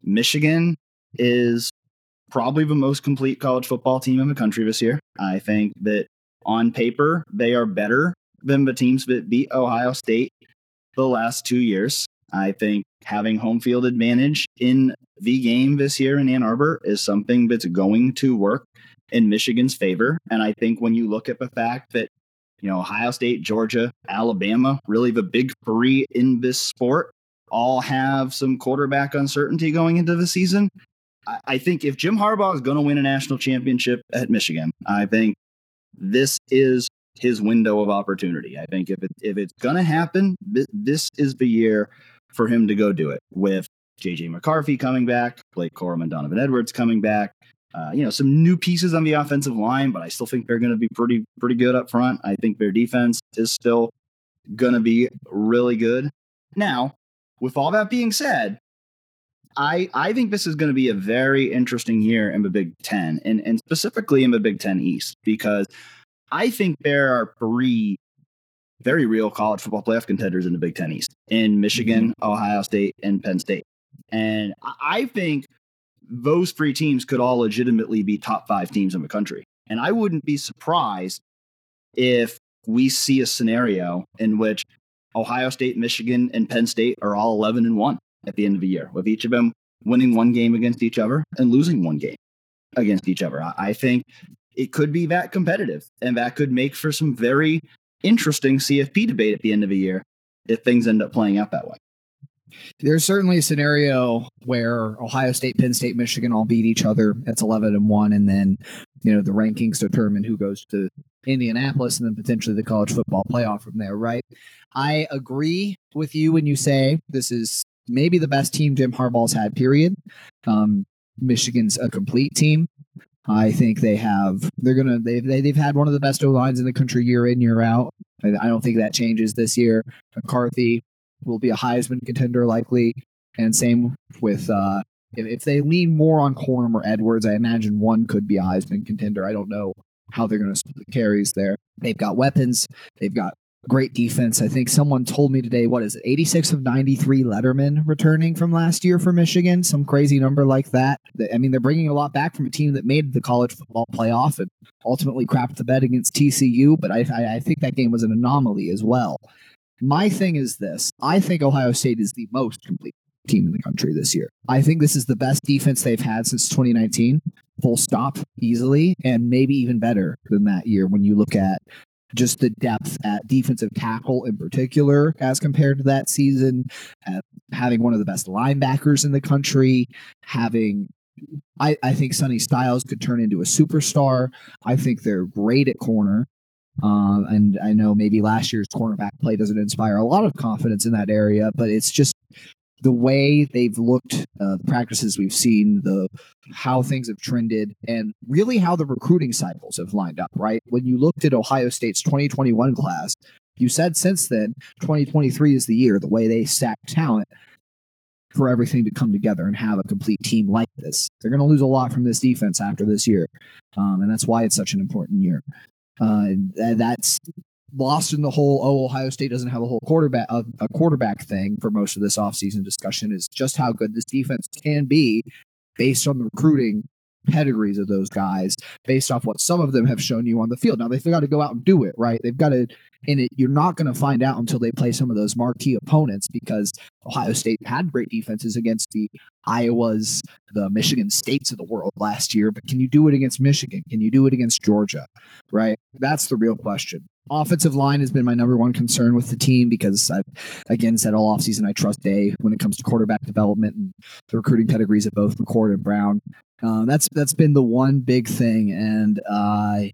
Michigan is probably the most complete college football team in the country this year. I think that on paper they are better than the teams that beat Ohio State the last two years. I think having home field advantage in the game this year in Ann Arbor is something that's going to work in Michigan's favor. And I think when you look at the fact that, you know, Ohio State, Georgia, Alabama, really the big three in this sport, all have some quarterback uncertainty going into the season. I think if Jim Harbaugh is going to win a national championship at Michigan, I think this is his window of opportunity. I think if it, if it's to happen, this is the year for him to go do it. With JJ McCarthy coming back, Blake Corum, and Donovan Edwards coming back, uh, you know, some new pieces on the offensive line, but I still think they're going to be pretty pretty good up front. I think their defense is still going to be really good. Now, with all that being said, I I think this is going to be a very interesting year in the Big Ten, and and specifically in the Big Ten East, because I think there are three very real college football playoff contenders in the Big Ten East in Michigan, mm-hmm. Ohio State, and Penn State. And I think those three teams could all legitimately be top five teams in the country. And I wouldn't be surprised if we see a scenario in which Ohio State, Michigan, and Penn State are all 11 and 1 at the end of the year, with each of them winning one game against each other and losing one game against each other. I think it could be that competitive, and that could make for some very interesting CFP debate at the end of the year if things end up playing out that way. There's certainly a scenario where Ohio State, Penn State, Michigan all beat each other. That's 11 and 1 and then, you know, the rankings determine who goes to Indianapolis and then potentially the college football playoff from there, right? I agree with you when you say this is maybe the best team Jim Harbaugh's had, period. Um, Michigan's a complete team. I think they have. They're gonna. They've they've had one of the best O lines in the country year in year out. I, don't think that changes this year. McCarthy will be a Heisman contender likely, and same with uh, if, if they lean more on Corum or Edwards. I imagine one could be a Heisman contender. I don't know how they're going to split the carries there. They've got weapons. They've got great defense. I think someone told me today, what is it, 86 of 93 Letterman returning from last year for Michigan, some crazy number like that. I mean, they're bringing a lot back from a team that made the college football playoff and ultimately crapped the bed against TCU, but I, I, I think that game was an anomaly as well. My thing is this I think Ohio State is the most complete team in the country this year. I think this is the best defense they've had since 2019 full stop easily and maybe even better than that year when you look at just the depth at defensive tackle in particular as compared to that season, having one of the best linebackers in the country, having I, I think Sonny Styles could turn into a superstar. I think they're great at corner. Uh, and I know maybe last year's cornerback play doesn't inspire a lot of confidence in that area, but it's just the way they've looked, uh, the practices we've seen, the how things have trended, and really how the recruiting cycles have lined up. Right when you looked at Ohio State's 2021 class, you said since then 2023 is the year. The way they stack talent for everything to come together and have a complete team like this, they're going to lose a lot from this defense after this year, um, and that's why it's such an important year. Uh, that's lost in the whole oh Ohio State doesn't have a whole quarterback a, a quarterback thing for most of this offseason discussion is just how good this defense can be based on the recruiting pedigrees of those guys based off what some of them have shown you on the field. Now they've got to go out and do it, right? They've got to and it, you're not going to find out until they play some of those marquee opponents because Ohio State had great defenses against the Iowas, the Michigan States of the world last year. But can you do it against Michigan? Can you do it against Georgia? Right? That's the real question. Offensive line has been my number one concern with the team because I've again said all offseason I trust Day when it comes to quarterback development and the recruiting pedigrees of both McCord and Brown. Uh, that's that's been the one big thing, and uh,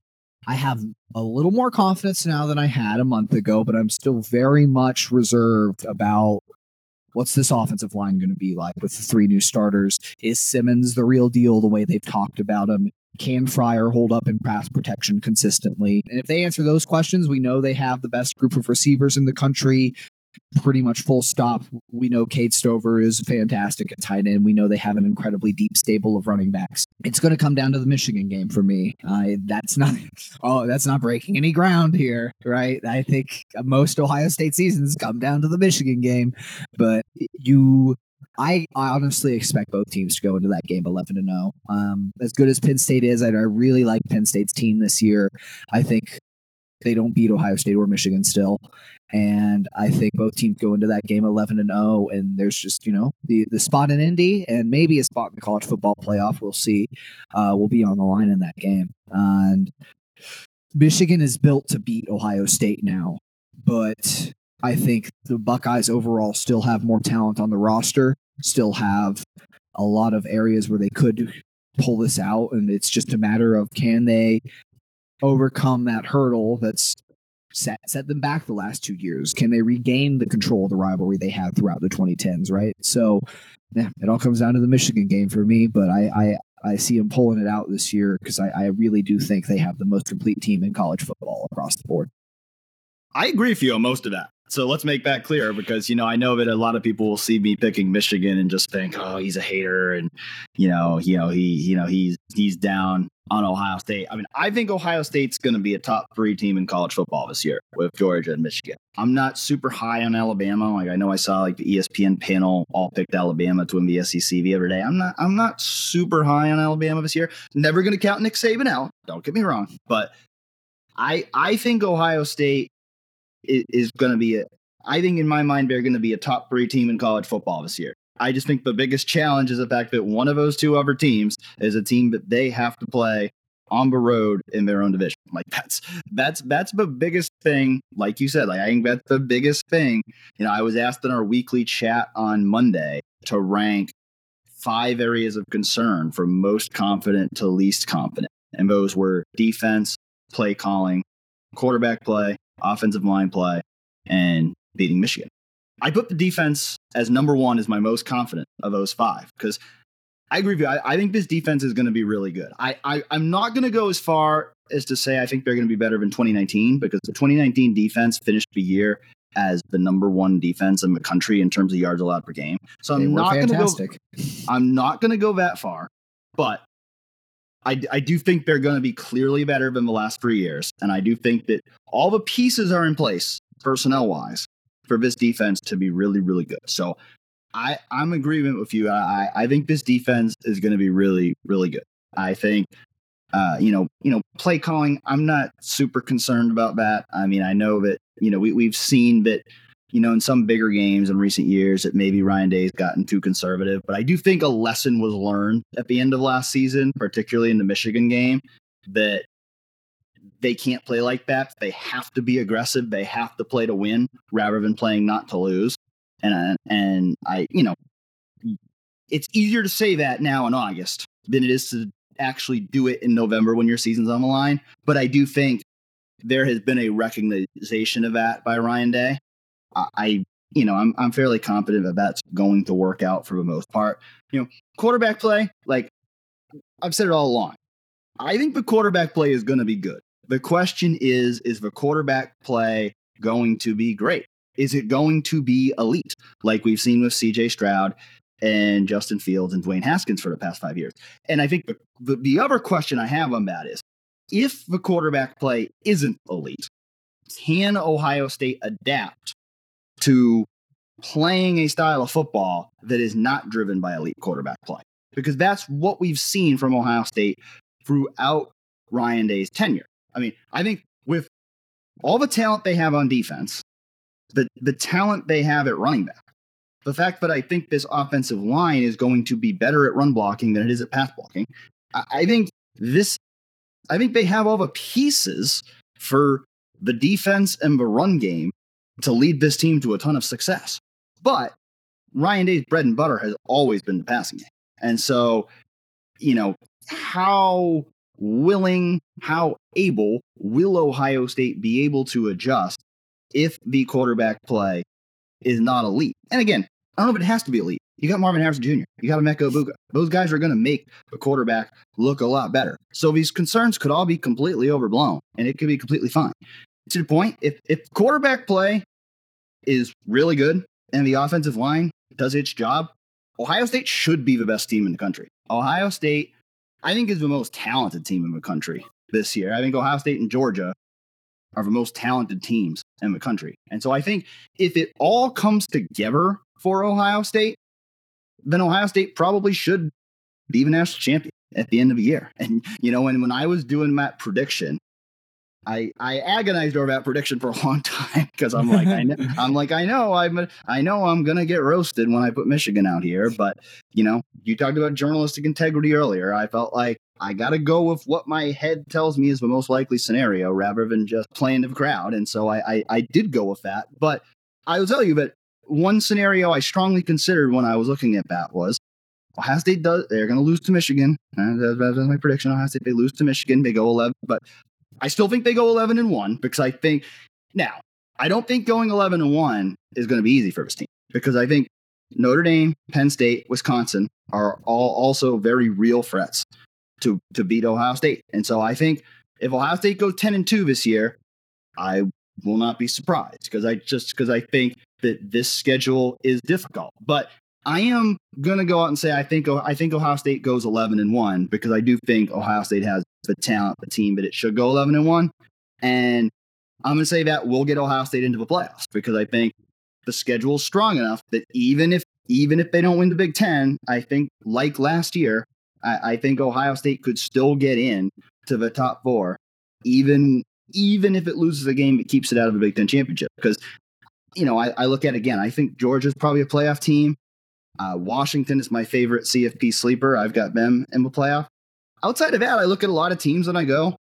I have a little more confidence now than I had a month ago, but I'm still very much reserved about what's this offensive line going to be like with the three new starters? Is Simmons the real deal the way they've talked about him? Can Fryar hold up in pass protection consistently? And if they answer those questions, we know they have the best group of receivers in the country. pretty much full stop. We know Cade Stover is fantastic at tight end. We know they have an incredibly deep stable of running backs. It's going to come down to the Michigan game for me. Uh, that's not [LAUGHS] oh, that's not breaking any ground here, right? I think most Ohio State seasons come down to the Michigan game, but you I, honestly expect both teams to go into that game 11 to 0. Um, as good as Penn State is, I, I really like Penn State's team this year. I think they don't beat Ohio State or Michigan still. And I think both teams go into that game 11 and 0. And there's just, you know, the, the spot in Indy and maybe a spot in the college football playoff. We'll see. Uh, will be on the line in that game. And Michigan is built to beat Ohio State now. But I think the Buckeyes overall still have more talent on the roster, still have a lot of areas where they could pull this out. And it's just a matter of can they overcome that hurdle that's set set them back the last two years? Can they regain the control of the rivalry they had throughout the 2010s? Right. So, yeah, it all comes down to the Michigan game for me. But I I, I see them pulling it out this year because I, I really do think they have the most complete team in college football across the board. I agree with you on most of that. So let's make that clear because you know I know that a lot of people will see me picking Michigan and just think, oh, he's a hater, and you know, you know, he, you know, he's he's down on Ohio State. I mean, I think Ohio State's going to be a top three team in college football this year with Georgia and Michigan. I'm not super high on Alabama. Like I know I saw like the ESPN panel all picked Alabama to win the SEC the other day. I'm not I'm not super high on Alabama this year. Never going to count Nick Saban out. Don't get me wrong, but I I think Ohio State is, going to be a, I think in my mind they're going to be a top three team in college football this year. I just think the biggest challenge is the fact that one of those two other teams is a team that they have to play on the road in their own division. Like that's that's that's the biggest thing. Like you said, like I think that's the biggest thing. You know, I was asked in our weekly chat on Monday to rank five areas of concern from most confident to least confident. And those were defense, play calling, quarterback play, offensive line play, and beating Michigan. I put the defense as number one as my most confident of those five because I agree with you. I, I think this defense is going to be really good. I, I I'm not going to go as far as to say I think they're going to be better than 2019 because the 2019 defense finished the year as the number one defense in the country in terms of yards allowed per game. So I'm not going to go. I'm not going to go that far, but I, I do think they're going to be clearly better than the last three years. And I do think that all the pieces are in place, personnel wise, for this defense to be really, really good. So I, I'm agreement with you. I, I think this defense is going to be really, really good. I think, uh, you know, you know, play calling. I'm not super concerned about that. I mean, I know that you know we we've seen that you know, in some bigger games in recent years that maybe Ryan Day's gotten too conservative. But I do think a lesson was learned at the end of last season, particularly in the Michigan game, that they can't play like that. They have to be aggressive. They have to play to win rather than playing not to lose. And and I, you know, it's easier to say that now in August than it is to actually do it in November when your season's on the line. But I do think there has been a recognition of that by Ryan Day. I, you know, I'm I'm fairly confident that that's going to work out for the most part. You know, quarterback play, like I've said it all along. I think the quarterback play is going to be good. The question is, is the quarterback play going to be great? Is it going to be elite, like we've seen with CJ Stroud and Justin Fields and Dwayne Haskins for the past five years? And I think the, the, the other question I have on that is if the quarterback play isn't elite, can Ohio State adapt to playing a style of football that is not driven by elite quarterback play. Because that's what we've seen from Ohio State throughout Ryan Day's tenure. I mean, I think with all the talent they have on defense, the, the talent they have at running back, the fact that I think this offensive line is going to be better at run blocking than it is at pass blocking, I, I think this, I think they have all the pieces for the defense and the run game to lead this team to a ton of success. But Ryan Day's bread and butter has always been the passing game. And so, you know, how willing, how able will Ohio State be able to adjust if the quarterback play is not elite? And again, I don't know if it has to be elite. You got Marvin Harrison Jr., you got Emeka Egbuka. Those guys are going to make the quarterback look a lot better. So these concerns could all be completely overblown and it could be completely fine to the point, if if quarterback play is really good and the offensive line does its job, Ohio State should be the best team in the country. Ohio State, I think, is the most talented team in the country this year. I think Ohio State and Georgia are the most talented teams in the country. And so I think if it all comes together for Ohio State, then Ohio State probably should be the national champion at the end of the year. And you know, and when I was doing that prediction, I I agonized over that prediction for a long [LAUGHS] time because I'm like I know [LAUGHS] I'm like I know I'm I know I'm gonna get roasted when I put Michigan out here, but you know you talked about journalistic integrity earlier. I felt like I gotta go with what my head tells me is the most likely scenario rather than just playing the crowd, and so I I, I did go with that. But I will tell you that one scenario I strongly considered when I was looking at that was Ohio State does they're going to lose to Michigan. Uh, that's, that's my prediction. Ohio State they lose to Michigan, they go 11, but I still think they go 11 and 1 because I think now, I don't think going 11 and 1 is going to be easy for this team because I think Notre Dame, Penn State, Wisconsin are all also very real threats to to beat Ohio State. And so I think if Ohio State goes 10 and 2 this year, I will not be surprised because I just because I think that this schedule is difficult. But I am gonna go out and say I think I think Ohio State goes 11 and one because I do think Ohio State has the talent, the team but it should go 11 and one, and I'm gonna say that we'll get Ohio State into the playoffs because I think the schedule is strong enough that even if even if they don't win the Big Ten, I think like last year, I, I think Ohio State could still get in to the top four, even even if it loses a game, it keeps it out of the Big Ten championship because you know, I, I, look at it again. I think Georgia's probably a playoff team. Uh, Washington is my favorite CFP sleeper. I've got them in the playoff. Outside of that, I look at a lot of teams and I go,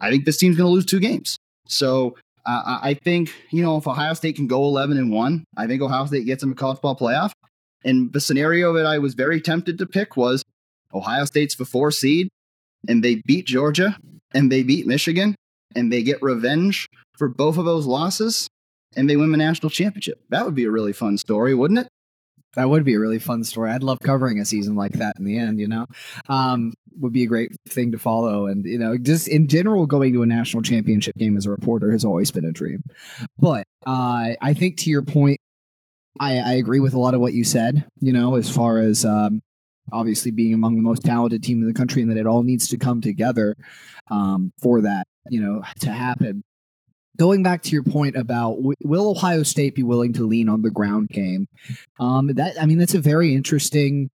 I think this team's going to lose two games. So uh, I think you know if Ohio State can go 11 and one, I think Ohio State gets them a college ball playoff. And the scenario that I was very tempted to pick was Ohio State's the four seed, and they beat Georgia and they beat Michigan, and they get revenge for both of those losses, and they win the national championship. That would be a really fun story, wouldn't it? That would be a really fun story. I'd love covering a season like that in the end, you know? Um, would be a great thing to follow. And, you know, just in general, going to a national championship game as a reporter has always been a dream. But uh, I think to your point, I, I, agree with a lot of what you said, you know, as far as um, obviously being among the most talented team in the country and that it all needs to come together um, for that, you know, to happen going back to your point about will Ohio State be willing to lean on the ground game? Um, that I mean, that's a very interesting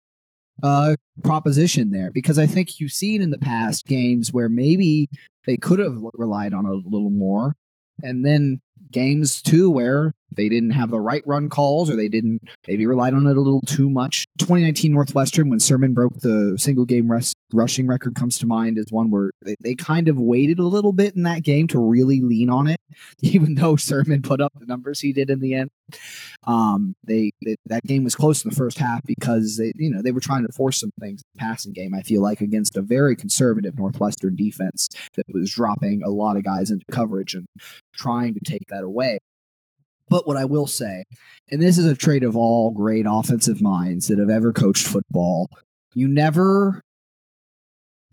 uh, proposition there because I think you've seen in the past games where maybe they could have relied on a little more, and then games too where they didn't have the right run calls or they didn't maybe relied on it a little too much. 2019 Northwestern, when Sermon broke the single game rest, rushing record, comes to mind as one where they, they kind of waited a little bit in that game to really lean on it, [LAUGHS] even though Sermon put up the numbers he did in the end. Um, they, they that game was close in the first half because they you know they were trying to force some things in the passing game. I feel like against a very conservative Northwestern defense that was dropping a lot of guys into coverage and trying to take that away. But what I will say, and this is a trait of all great offensive minds that have ever coached football, you never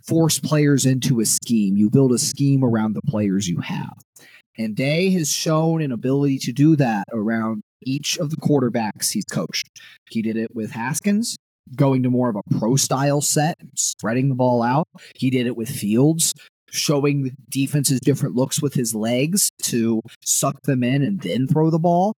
force players into a scheme. You build a scheme around the players you have. And Day has shown an ability to do that around each of the quarterbacks he's coached. He did it with Haskins, going to more of a pro style set, spreading the ball out. He did it with Fields, showing defenses different looks with his legs to suck them in and then throw the ball.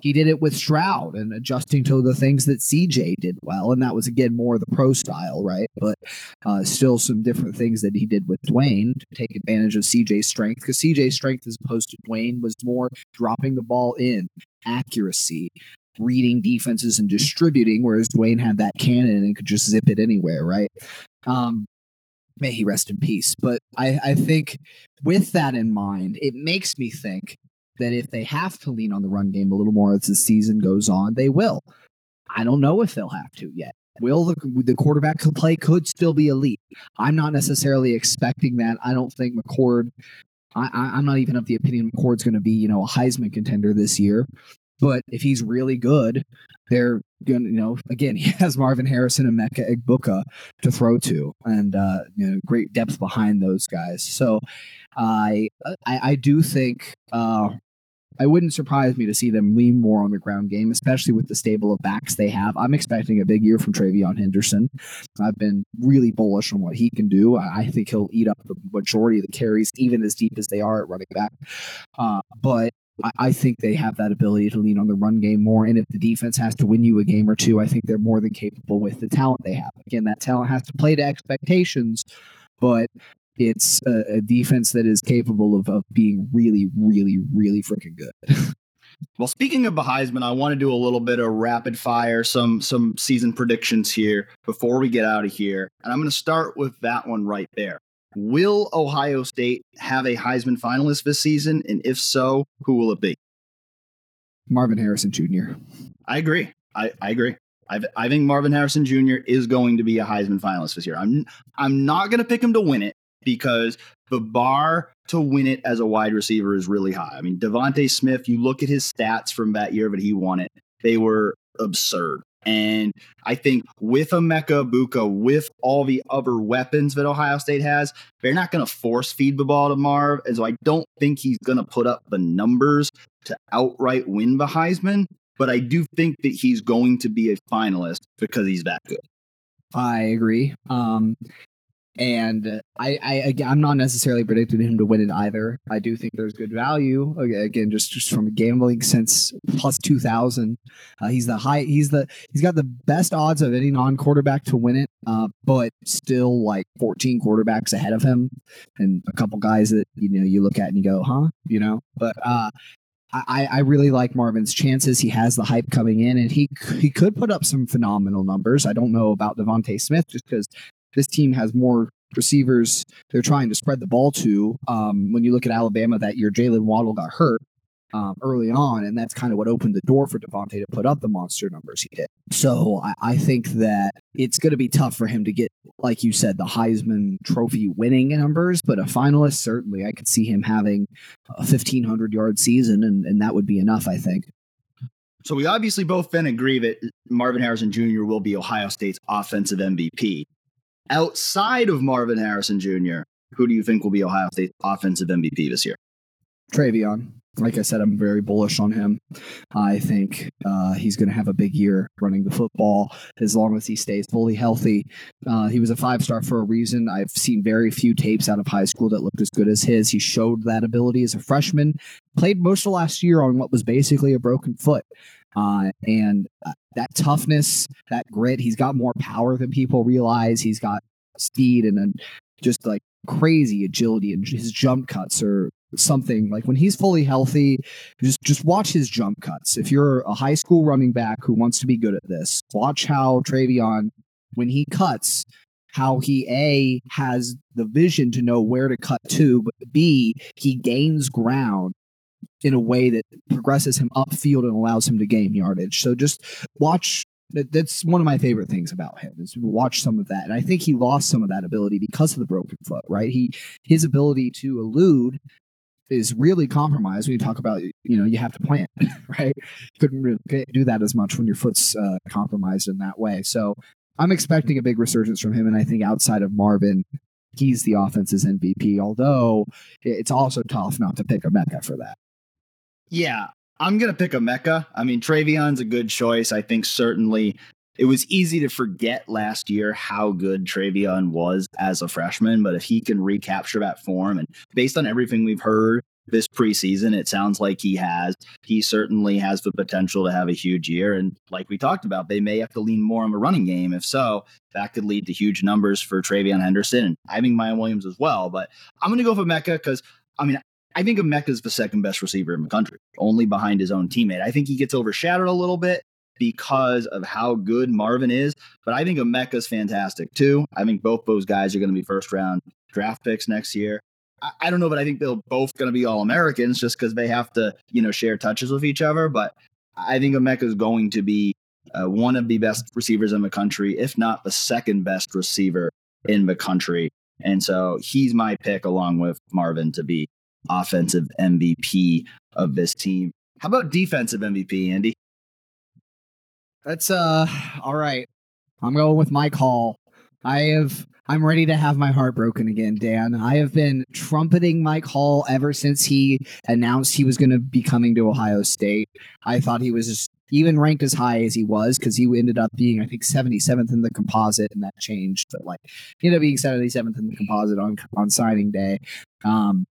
He did it with Stroud and adjusting to the things that CJ did well. And that was, again, more the pro style, right? But uh, still some different things that he did with Dwayne to take advantage of CJ's strength. Because CJ's strength, as opposed to Dwayne, was more dropping the ball in, accuracy, reading defenses and distributing, whereas Dwayne had that cannon and could just zip it anywhere, right? Um, may he rest in peace. But I, I think with that in mind, it makes me think that if they have to lean on the run game a little more as the season goes on, they will. I don't know if they'll have to yet. Will the, the quarterback play could still be elite? I'm not necessarily expecting that. I don't think McCord. I, am not even of the opinion McCord's going to be, you know, a Heisman contender this year. But if he's really good, they're going you know, again, [LAUGHS] he has Marvin Harrison and Emeka Egbuka to throw to, and uh, you know, great depth behind those guys. So, I I, I do think uh, I wouldn't surprise me to see them lean more on the ground game, especially with the stable of backs they have. I'm expecting a big year from TreVeyon Henderson. I've been really bullish on what he can do. I think he'll eat up the majority of the carries, even as deep as they are at running back. Uh, but I, think they have that ability to lean on the run game more. And if the defense has to win you a game or two, I think they're more than capable with the talent they have. Again, that talent has to play to expectations, but it's a, a defense that is capable of, of being really, really, really freaking good. [LAUGHS] Well, speaking of Heisman, I want to do a little bit of rapid fire, some some season predictions here before we get out of here, and I'm going to start with that one right there. Will Ohio State have a Heisman finalist this season? And if so, who will it be? Marvin Harrison Jr. I agree. I, I agree. I, I think Marvin Harrison Jr. is going to be a Heisman finalist this year. I'm I'm not going to pick him to win it because the bar to win it as a wide receiver is really high. I mean, DeVonta Smith, you look at his stats from that year that he won it, they were absurd. And I think with Emeka Egbuka, with all the other weapons that Ohio State has, they're not going to force feed the ball to Marv. And so I don't think he's going to put up the numbers to outright win the Heisman. But I do think that he's going to be a finalist because he's that good. I agree. Um, and I, I I'm not necessarily predicting him to win it either. I do think there's good value again, just just from a gambling sense, plus two thousand. Uh, he's the high. He's the he's got the best odds of any non-quarterback to win it, uh, but still like 14 quarterbacks ahead of him, and a couple guys that you know you look at and you go, huh, you know. But uh, I, I really like Marvin's chances. He has the hype coming in, and he he could put up some phenomenal numbers. I don't know about DeVonta Smith just because this team has more receivers they're trying to spread the ball to. Um, when you look at Alabama that year, Jaylen Waddle got hurt um, early on, and that's kind of what opened the door for DeVonta to put up the monster numbers he did. So I, I think that it's going to be tough for him to get, like you said, the Heisman Trophy winning numbers, but a finalist certainly. I could see him having a 1,500 yard season, and, and that would be enough, I think. So we obviously both then agree that Marvin Harrison Jr. will be Ohio State's offensive MVP outside of Marvin Harrison Jr., who do you think will be Ohio State's offensive MVP this year? TreVeyon. Like I said, I'm very bullish on him. I think uh, he's going to have a big year running the football as long as he stays fully healthy. Uh, he was a five star for a reason. I've seen very few tapes out of high school that looked as good as his. He showed that ability as a freshman, played most of last year on what was basically a broken foot. Uh, and uh, that toughness, that grit, he's got more power than people realize. He's got speed and just like crazy agility, and his jump cuts are something like when he's fully healthy just just watch his jump cuts if you're a high school running back who wants to be good at this watch how TreVeyon when he cuts how he a has the vision to know where to cut to but b he gains ground in a way that progresses him upfield and allows him to gain yardage. So just watch. That's one of my favorite things about him is watch some of that, and I think he lost some of that ability because of the broken foot. Right, he his ability to elude is really compromised when you talk about you know you have to plant [LAUGHS] right couldn't really do that as much when your foot's uh, compromised in that way so i'm expecting a big resurgence from him and i think outside of marvin he's the offense's mvp although it's also tough not to pick Emeka for that yeah, I'm going to pick Emeka. I mean, TreVeyon's a good choice. I think certainly it was easy to forget last year how good TreVeyon was as a freshman, but if he can recapture that form, and based on everything we've heard this preseason, it sounds like he has. He certainly has the potential to have a huge year. And like we talked about, they may have to lean more on the running game. If so, that could lead to huge numbers for TreVeyon Henderson and I think Miyan Williams as well. But I'm going to go for Mecca because I mean, I think Emeka is the second best receiver in the country, only behind his own teammate. I think he gets overshadowed a little bit because of how good Marvin is, but I think Emeka's fantastic too. I think both those guys are going to be first round draft picks next year. I, I don't know, but I think they're both going to be all Americans just because they have to, you know, share touches with each other. But I think Emeka is going to be uh, one of the best receivers in the country, if not the second best receiver in the country. And so he's my pick along with Marvin to be offensive MVP of this team. How about defensive MVP, Andy? That's uh all right. I'm going with Mike Hall. I have I'm ready to have my heart broken again, Dan. I have been trumpeting Mike Hall ever since he announced he was going to be coming to Ohio State. I thought he was even ranked as high as he was because he ended up being, I think, 77th in the composite, and that changed. But like, he ended up being 77th in the composite on on signing day. Um,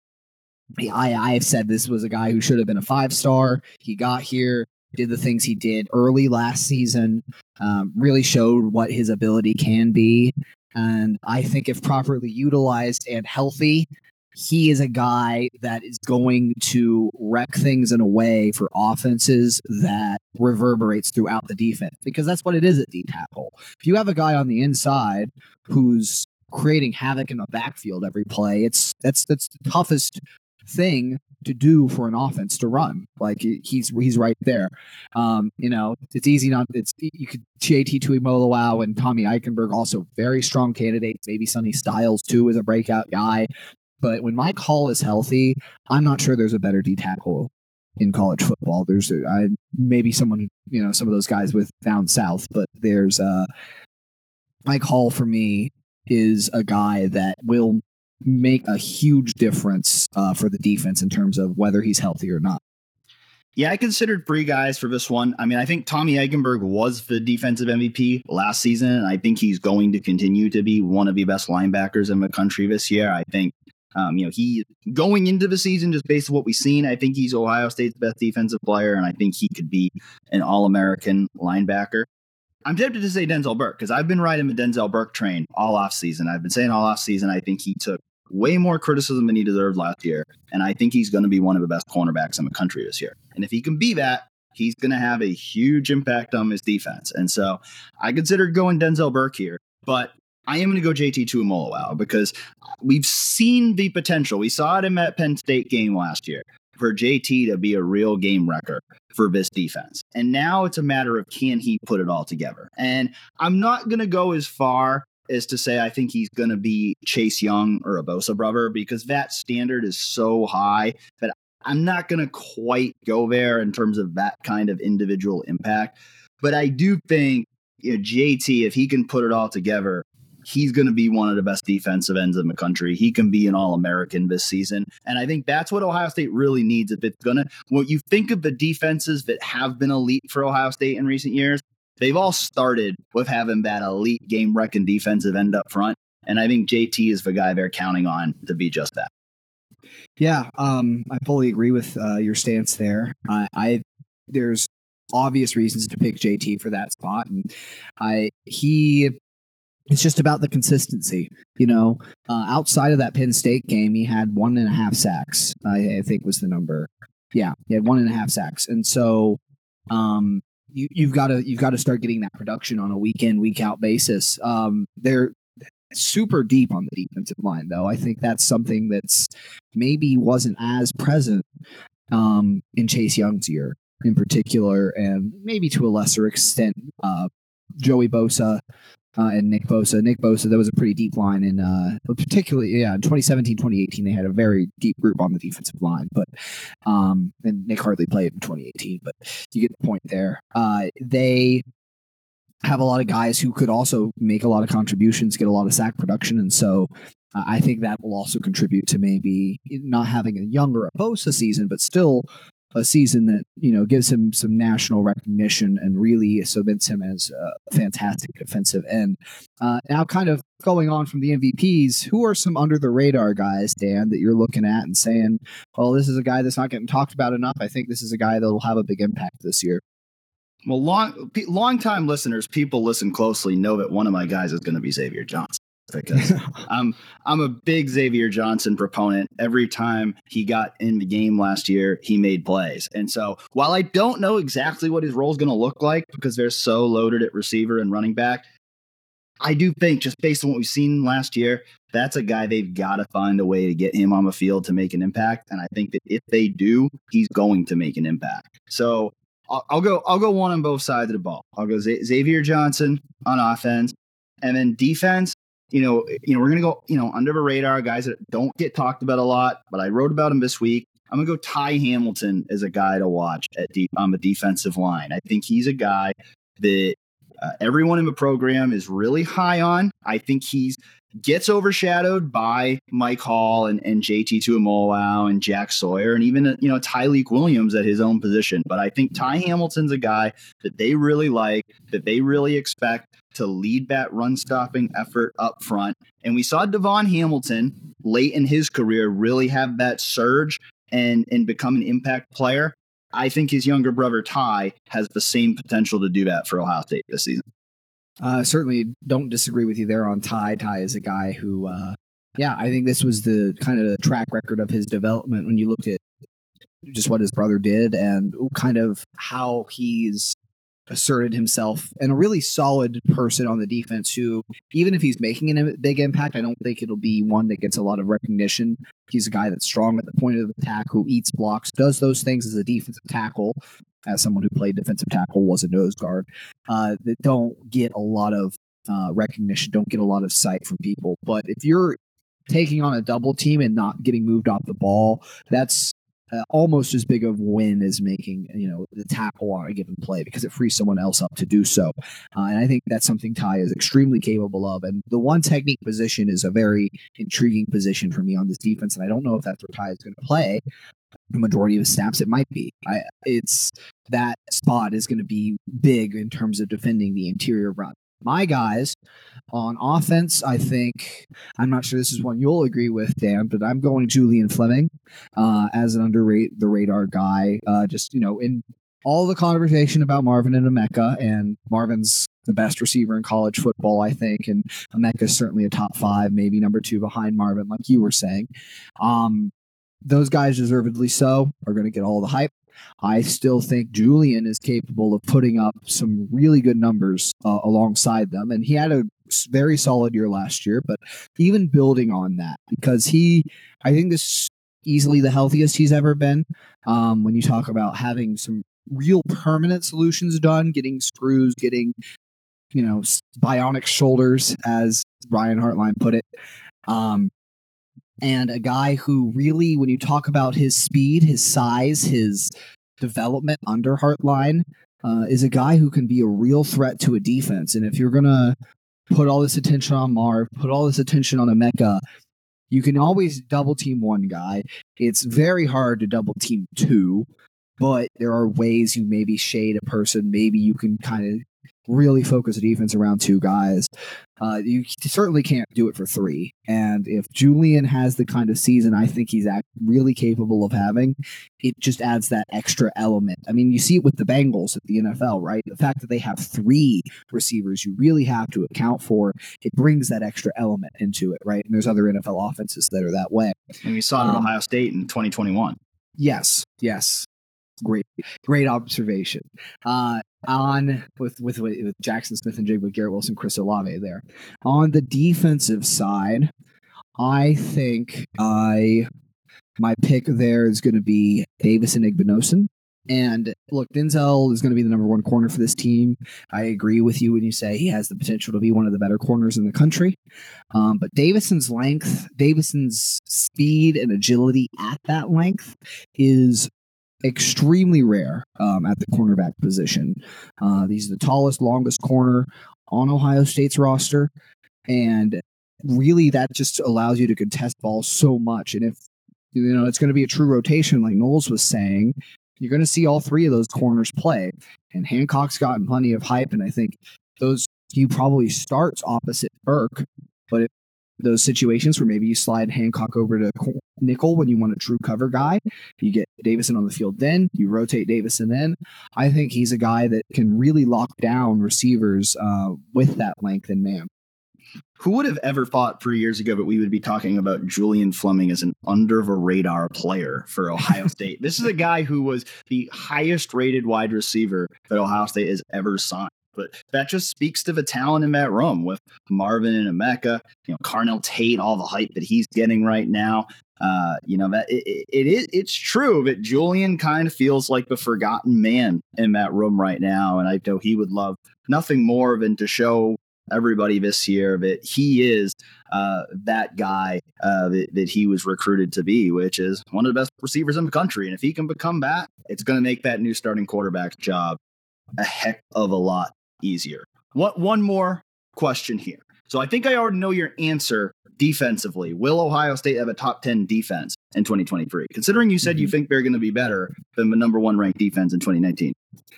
I I have said this was a guy who should have been a five star. He got here, did the things he did early last season, um, really showed what his ability can be. And I think if properly utilized and healthy, he is a guy that is going to wreck things in a way for offenses that reverberates throughout the defense because that's what it is at D tackle. If you have a guy on the inside who's creating havoc in the backfield every play, it's that's that's the toughest thing to do for an offense to run. Like he's he's right there. Um, you know, it's easy not. It's you could JT Tuimoloau and Tommy Eichenberg also very strong candidates. Maybe Sonny Styles too is a breakout guy. But when Mike Hall is healthy, I'm not sure there's a better D tackle in college football. There's I, maybe someone, you know, some of those guys with down south, but there's uh, Mike Hall for me is a guy that will make a huge difference uh, for the defense in terms of whether he's healthy or not. Yeah, I considered three guys for this one. I mean, I think Tommy Eichenberg was the defensive MVP last season, and I think he's going to continue to be one of the best linebackers in the country this year. I think um, you know, he going into the season, just based on what we've seen, I think he's Ohio State's best defensive player, and I think he could be an All American linebacker. I'm tempted to say Denzel Burke because I've been riding the Denzel Burke train all off season. I've been saying all off season. I think he took way more criticism than he deserved last year, and I think he's going to be one of the best cornerbacks in the country this year. And if he can be that, he's going to have a huge impact on his defense. And so I considered going Denzel Burke here, but I am going to go JT Tuimoloau because we've seen the potential. We saw it in that Penn State game last year for JT to be a real game wrecker for this defense. And now it's a matter of can he put it all together? And I'm not going to go as far as to say I think he's going to be Chase Young or a Bosa brother because that standard is so high that I'm not going to quite go there in terms of that kind of individual impact. But I do think you know, JT, if he can put it all together, he's going to be one of the best defensive ends in the country. He can be an All American this season. And I think that's what Ohio State really needs if it's going to, when you think of the defenses that have been elite for Ohio State in recent years, they've all started with having that elite game wrecking defensive end up front. And I think JT is the guy they're counting on to be just that. Yeah, um, I fully agree with uh, your stance there. I, I there's obvious reasons to pick JT for that spot, and I he it's just about the consistency. You know, uh, outside of that Penn State game, he had one and a half sacks. I, I, think was the number. Yeah, he had one and a half sacks, and so um, you, you've got to you've got to start getting that production on a week in week out basis. Um, they're super deep on the defensive line, though. I think that's something that's maybe wasn't as present um, in Chase Young's year in particular, and maybe to a lesser extent, uh, Joey Bosa uh, and Nick Bosa. Nick Bosa, that was a pretty deep line in uh, particularly yeah, in 2017, 2018, they had a very deep group on the defensive line. But um, and Nick hardly played in 2018, but you get the point there. Uh, they have a lot of guys who could also make a lot of contributions, get a lot of sack production, and so uh, I think that will also contribute to maybe not having a younger Bosa season, but still a season that you know gives him some national recognition and really cements him as a fantastic defensive end. Uh, now, kind of going on from the MVPs, who are some under the radar guys, Dan, that you're looking at and saying, "Well, this is a guy that's not getting talked about enough. I think this is a guy that will have a big impact this year." Well, long long time listeners, people listen closely, know that one of my guys is going to be Xavier Johnson because [LAUGHS] I'm I'm a big Xavier Johnson proponent. Every time he got in the game last year, he made plays. And so while I don't know exactly what his role is going to look like because they're so loaded at receiver and running back, I do think just based on what we've seen last year, that's a guy they've got to find a way to get him on the field to make an impact. And I think that if they do, he's going to make an impact. So I'll, I'll go I'll go one on both sides of the ball. I'll go Xavier Johnson on offense, and then defense you know, you know, we're gonna go, you know, under the radar guys that don't get talked about a lot, but I wrote about him this week. I'm gonna go Ty Hamilton as a guy to watch at deep on the defensive line. I think he's a guy that uh, everyone in the program is really high on. I think he's gets overshadowed by Mike Hall and, and JT Tuimoloau and Jack Sawyer and even, you know, Tyleik Williams at his own position. But I think Ty Hamilton's a guy that they really like, that they really expect to lead that run stopping effort up front. And we saw Davon Hamilton late in his career really have that surge and and become an impact player. I think his younger brother Ty has the same potential to do that for Ohio State this season. Uh, certainly don't disagree with you there on Ty. Ty is a guy who, uh, yeah, I think this was the kind of track record of his development when you looked at just what his brother did and kind of how he's asserted himself and a really solid person on the defense who even if he's making a big impact i don't think it'll be one that gets a lot of recognition he's a guy that's strong at the point of attack who eats blocks does those things as a defensive tackle as someone who played defensive tackle was a nose guard uh, that don't get a lot of uh, recognition don't get a lot of sight from people but if you're taking on a double team and not getting moved off the ball that's uh, almost as big of a win as making you know the tackle on a given play because it frees someone else up to do so. Uh, and I think that's something Ty is extremely capable of. And the one technique position is a very intriguing position for me on this defense. And I don't know if that's where Ty is going to play. The majority of snaps, it might be. I, it's that spot is going to be big in terms of defending the interior run my guys on offense, I think I'm not sure this is one you'll agree with, Dan, but I'm going Julian Fleming uh, as an under the radar guy. Uh, just you know, in all the conversation about Marvin and Emeka, and Marvin's the best receiver in college football, I think, and Emeka's certainly a top five, maybe number two behind Marvin, like you were saying. Um, those guys deservedly so are going to get all the hype. I still think Julian is capable of putting up some really good numbers uh, alongside them. And he had a very solid year last year, but even building on that, because he, I think this is easily the healthiest he's ever been. Um, when you talk about having some real permanent solutions done, getting screws, getting, you know, bionic shoulders, as Brian Hartline put it. Um, and a guy who really, when you talk about his speed, his size, his development under Hartline, uh, is a guy who can be a real threat to a defense. And if you're gonna put all this attention on Marv, put all this attention on Emeka, you can always double team one guy. It's very hard to double team two, but there are ways you maybe shade a person. Maybe you can kind of really focus a defense around two guys. Uh, you certainly can't do it for three. And if Julian has the kind of season I think he's really capable of having, it just adds that extra element. I mean, you see it with the Bengals at the NFL, right? The fact that they have three receivers you really have to account for, it brings that extra element into it, right? And there's other NFL offenses that are that way. And we saw it um, at Ohio State in 2021. Yes, yes. Great, great observation. Uh, on with, with with Jaxon Smith-Njigba Garrett Wilson, Chris Olave there. On the defensive side, I think I my pick there is going to be Davison Igbinosun. And look, Denzel is going to be the number one corner for this team. I agree with you when you say he has the potential to be one of the better corners in the country. Um, but Davison's length, Davison's speed and agility at that length is extremely rare um, at the cornerback position. Uh, he's the tallest, longest corner on Ohio State's roster. And really, that just allows you to contest balls so much. And if, you know, it's going to be a true rotation, like Knowles was saying, you're going to see all three of those corners play. And Hancock's gotten plenty of hype. And I think those, he probably starts opposite Burke. But if those situations where maybe you slide Hancock over to nickel when you want a true cover guy. You get Davison on the field then, you rotate Davison in. I think he's a guy that can really lock down receivers uh, with that length and man. Who would have ever thought three years ago that we would be talking about Julian Fleming as an under the radar player for Ohio [LAUGHS] State? this is a guy who was the highest rated wide receiver that Ohio State has ever signed. But that just speaks to the talent in that room with Marvin and Emeka, you know, Carnell Tate, all the hype that he's getting right now. Uh, you know that it, it is it's true that Julian kind of feels like the forgotten man in that room right now, and I know he would love nothing more than to show everybody this year that he is uh, that guy uh, that, that, he was recruited to be, which is one of the best receivers in the country. And if he can become that, it's going to make that new starting quarterback job a heck of a lot easier. what one more question here. So I think I already know your answer defensively. Will Ohio State have a top 10 defense in 2023? Considering you said mm-hmm. you think they're going to be better than the number one ranked defense in 2019,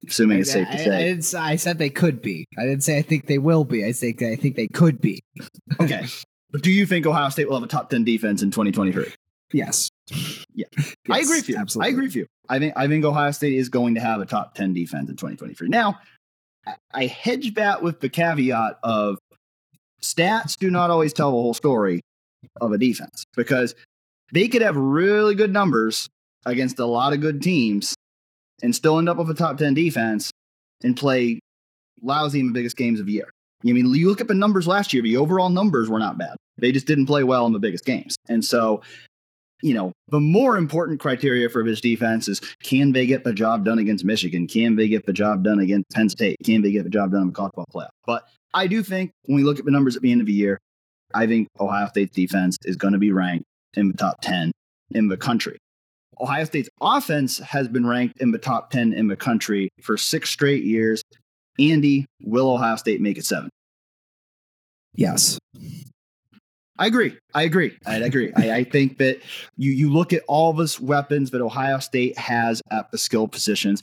assuming it's safe to say. I, I, I, said they could be. I didn't say I think they will be. I think I think they could be. [LAUGHS] okay. But do you think Ohio State will have a top 10 defense in 2023? Yes. Yeah. Yes, I agree with you. Absolutely. I agree with you. I think I think Ohio State is going to have a top 10 defense in 2023. Now, I hedge that with the caveat of stats do not always tell the whole story of a defense because they could have really good numbers against a lot of good teams and still end up with a top 10 defense and play lousy in the biggest games of the year. I mean, you look at the numbers last year, the overall numbers were not bad. They just didn't play well in the biggest games. And so, you know, the more important criteria for this defense is can they get the job done against Michigan? Can they get the job done against Penn State? Can they get the job done in the college football playoff? But I do think when we look at the numbers at the end of the year, I think Ohio State's defense is going to be ranked in the top 10 in the country. Ohio State's offense has been ranked in the top 10 in the country for six straight years. Andy, will Ohio State make it seven? Yes. I agree. I agree. I agree. I, I, think that you you look at all this weapons that Ohio State has at the skill positions.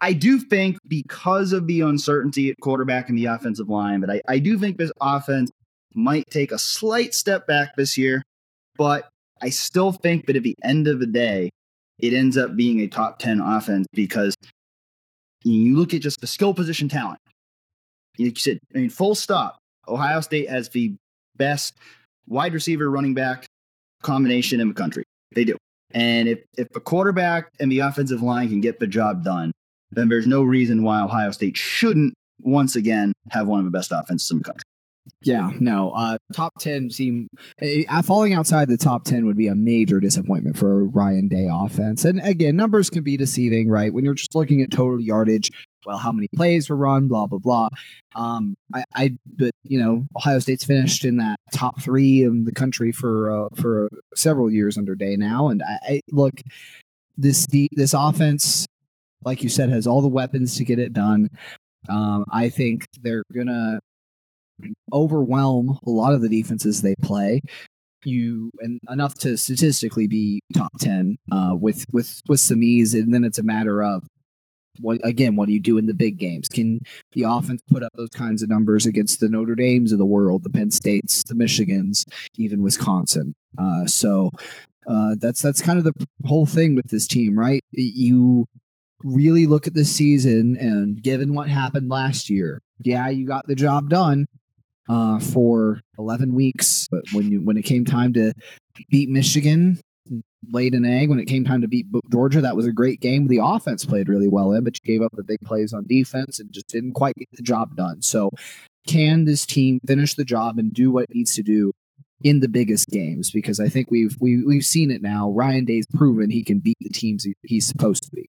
I do think because of the uncertainty at quarterback and the offensive line, but I, I do think this offense might take a slight step back this year, but I still think that at the end of the day, it ends up being a top 10 offense because you look at just the skill position talent. You said, I mean, full stop. Ohio State has the best wide receiver running back combination in the country. They do. And if, if the quarterback and the offensive line can get the job done, then there's no reason why Ohio State shouldn't once again have one of the best offenses in the country. Yeah, no. Uh, top ten seem uh, falling outside the top ten would be a major disappointment for Ryan Day offense. And again, numbers can be deceiving, right? When you're just looking at total yardage, well, how many plays were run, blah blah blah. Um, I, I, but you know, Ohio State's finished in that top three in the country for uh, for several years under Day now, and I, I look this the, this offense, like you said, has all the weapons to get it done. Um, I think they're gonna overwhelm a lot of the defenses they play. You and enough to statistically be top ten uh, with with with some ease, and then it's a matter of what again, what do you do in the big games? Can the offense put up those kinds of numbers against the Notre Dames of the world, the Penn States, the Michigans, even Wisconsin? Uh, so uh, that's that's kind of the whole thing with this team, right? You really look at this season, and given what happened last year, yeah, you got the job done uh, for 11 weeks, but when you when it came time to beat Michigan, laid an egg when it came time to beat Georgia. That was a great game. The offense played really well in, but you gave up the big plays on defense and just didn't quite get the job done. So, can this team finish the job and do what it needs to do in the biggest games? Because I think we've we, we've seen it now. Ryan Day's proven he can beat the teams he, he's supposed to be.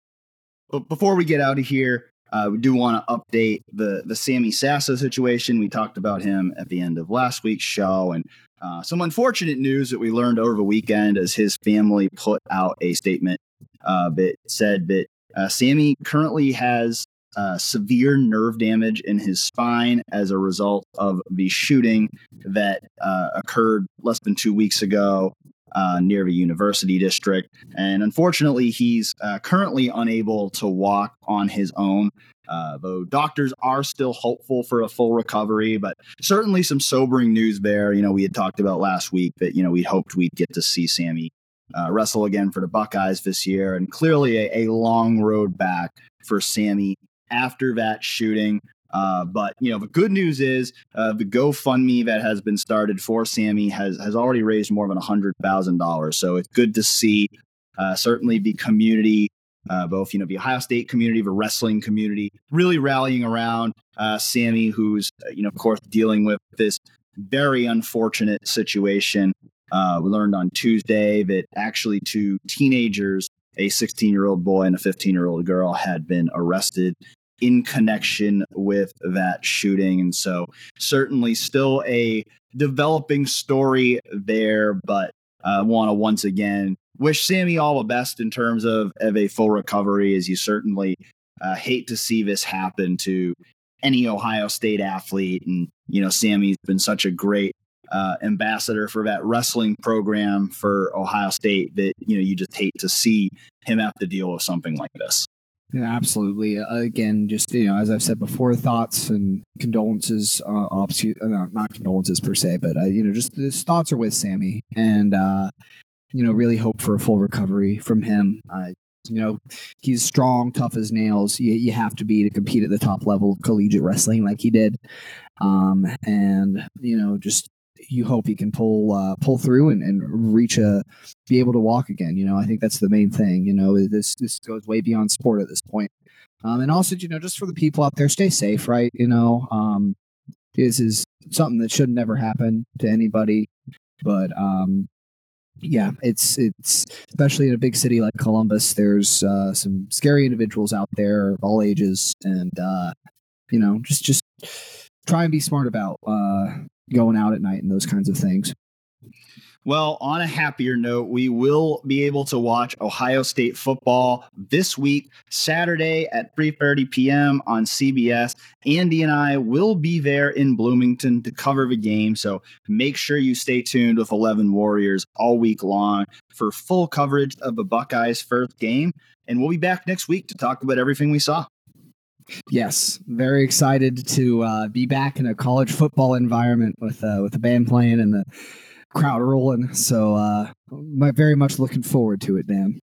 But before we get out of here, uh, we do want to update the the Sammy Sasso situation. We talked about him at the end of last week's show, and uh, some unfortunate news that we learned over the weekend as his family put out a statement uh, that said that uh, Sammy currently has uh, severe nerve damage in his spine as a result of the shooting that uh, occurred less than two weeks ago uh, near the university district. And unfortunately, he's uh, currently unable to walk on his own. Uh, though doctors are still hopeful for a full recovery, but certainly some sobering news there. You know, we had talked about last week that, you know, we hoped we'd get to see Sammy uh, wrestle again for the Buckeyes this year, and clearly a, a long road back for Sammy after that shooting. Uh, but you know, the good news is uh, the GoFundMe that has been started for Sammy has has already raised more than hundred thousand dollars. So it's good to see. Uh, certainly, the community, uh, both you know the Ohio State community, the wrestling community, really rallying around uh, Sammy, who's uh, you know of course dealing with this very unfortunate situation. we learned on Tuesday that actually two teenagers a 16 year old boy and a 15 year old girl had been arrested in connection with that shooting. And so, certainly still a developing story there, but I uh, want to once again wish Sammy all the best in terms of, of a full recovery, as you certainly uh, hate to see this happen to any Ohio State athlete. And, you know, Sammy's been such a great uh, ambassador for that wrestling program for Ohio State that, you know, you just hate to see him have to deal with something like this. Yeah, absolutely. Again, just you know, as I've said before, thoughts and condolences. Uh, uh, not condolences per se, but uh, you know, just his thoughts are with Sammy, and uh, you know, really hope for a full recovery from him. Uh, you know, he's strong, tough as nails. You, you have to be to compete at the top level of collegiate wrestling like he did. Um, and, you know, just you hope he can pull uh, pull through and, and reach a be able to walk again. You know, I think that's the main thing. You know, this this goes way beyond sport at this point. Um, and also, you know, just for the people out there, stay safe, right? You know, um, this is something that should never happen to anybody. But um, yeah, it's it's especially in a big city like Columbus. There's uh, some scary individuals out there all ages, and uh, you know, just just try and be smart about uh, going out at night and those kinds of things. Well, on a happier note, we will be able to watch Ohio State football this week, Saturday at 3:30 p.m. on CBS. Andy and I will be there in Bloomington to cover the game, so make sure you stay tuned with 11 Warriors all week long for full coverage of the Buckeyes' first game, and we'll be back next week to talk about everything we saw. Yes, very excited to uh, be back in a college football environment with uh, with the band playing and the crowd rolling. So, uh, very much looking forward to it, Dan.